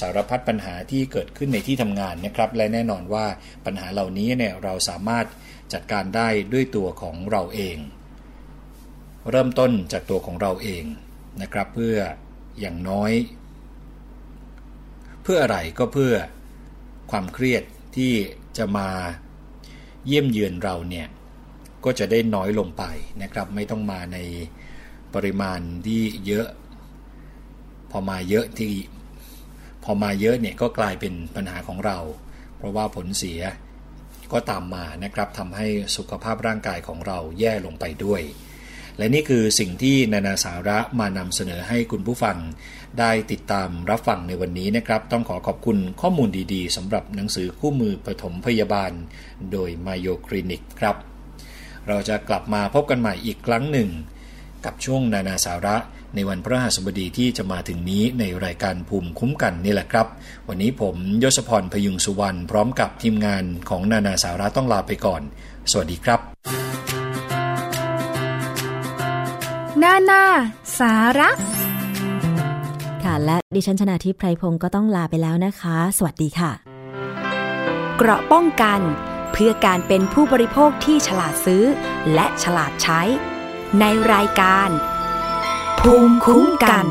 สารพัดปัญหาที่เกิดขึ้นในที่ทำงานนะครับ และแน่นอนว่าปัญหาเหล่านี้เนี่ยเราสามารถจัดการได้ด้วยตัวของเราเอง เริ่มต้นจากตัวของเราเองนะครับ เพื่ออย่างน้อย เพื่ออะไรก็เพื่อความเครียดที่จะมาเยี่ยมเยือนเราเนี่ยก็จะได้น้อยลงไปนะครับ ไม่ต้องมาใน ปริมาณที่เยอะ พอมาเยอะที่พอมาเยอะเนี่ยก็กลายเป็นปัญหาของเรา เพราะว่าผลเสียก็ตามมานะครับทำให้สุขภาพร่างกายของเราแย่ลงไปด้วย และนี่คือสิ่งที่นานาสาระมานำเสนอให้คุณผู้ฟัง ได้ติดตามรับฟังในวันนี้นะครับ ต้องขอขอบคุณข้อมูลดีๆสำหรับหนังสือคู่มือปฐมพยาบาล โดยมาโยคลินิกครับ เราจะกลับมาพบกันใหม่อีกครั้งหนึ่ง กับช่วงนานาสาระในวันพระหัสบดีที่จะมาถึงนี้ในรายการภูมิคุ้มกันนี่แหละครับ วันนี้ผมยศพรพยุงสุวรรณพร้อมกับทีมงานของนานาสาระต้องลาไปก่อน สวัสดีครับ นานาสาระ ค่ะและดิฉันชนาทิพไพรพงศ์ก็ต้องลาไปแล้วนะคะ สวัสดีค่ะ เกราะป้องกัน เพื่อการเป็นผู้บริโภคที่ฉลาดซื้อ และฉลาดใช้ ในรายการ ภูมิคุ้มกัน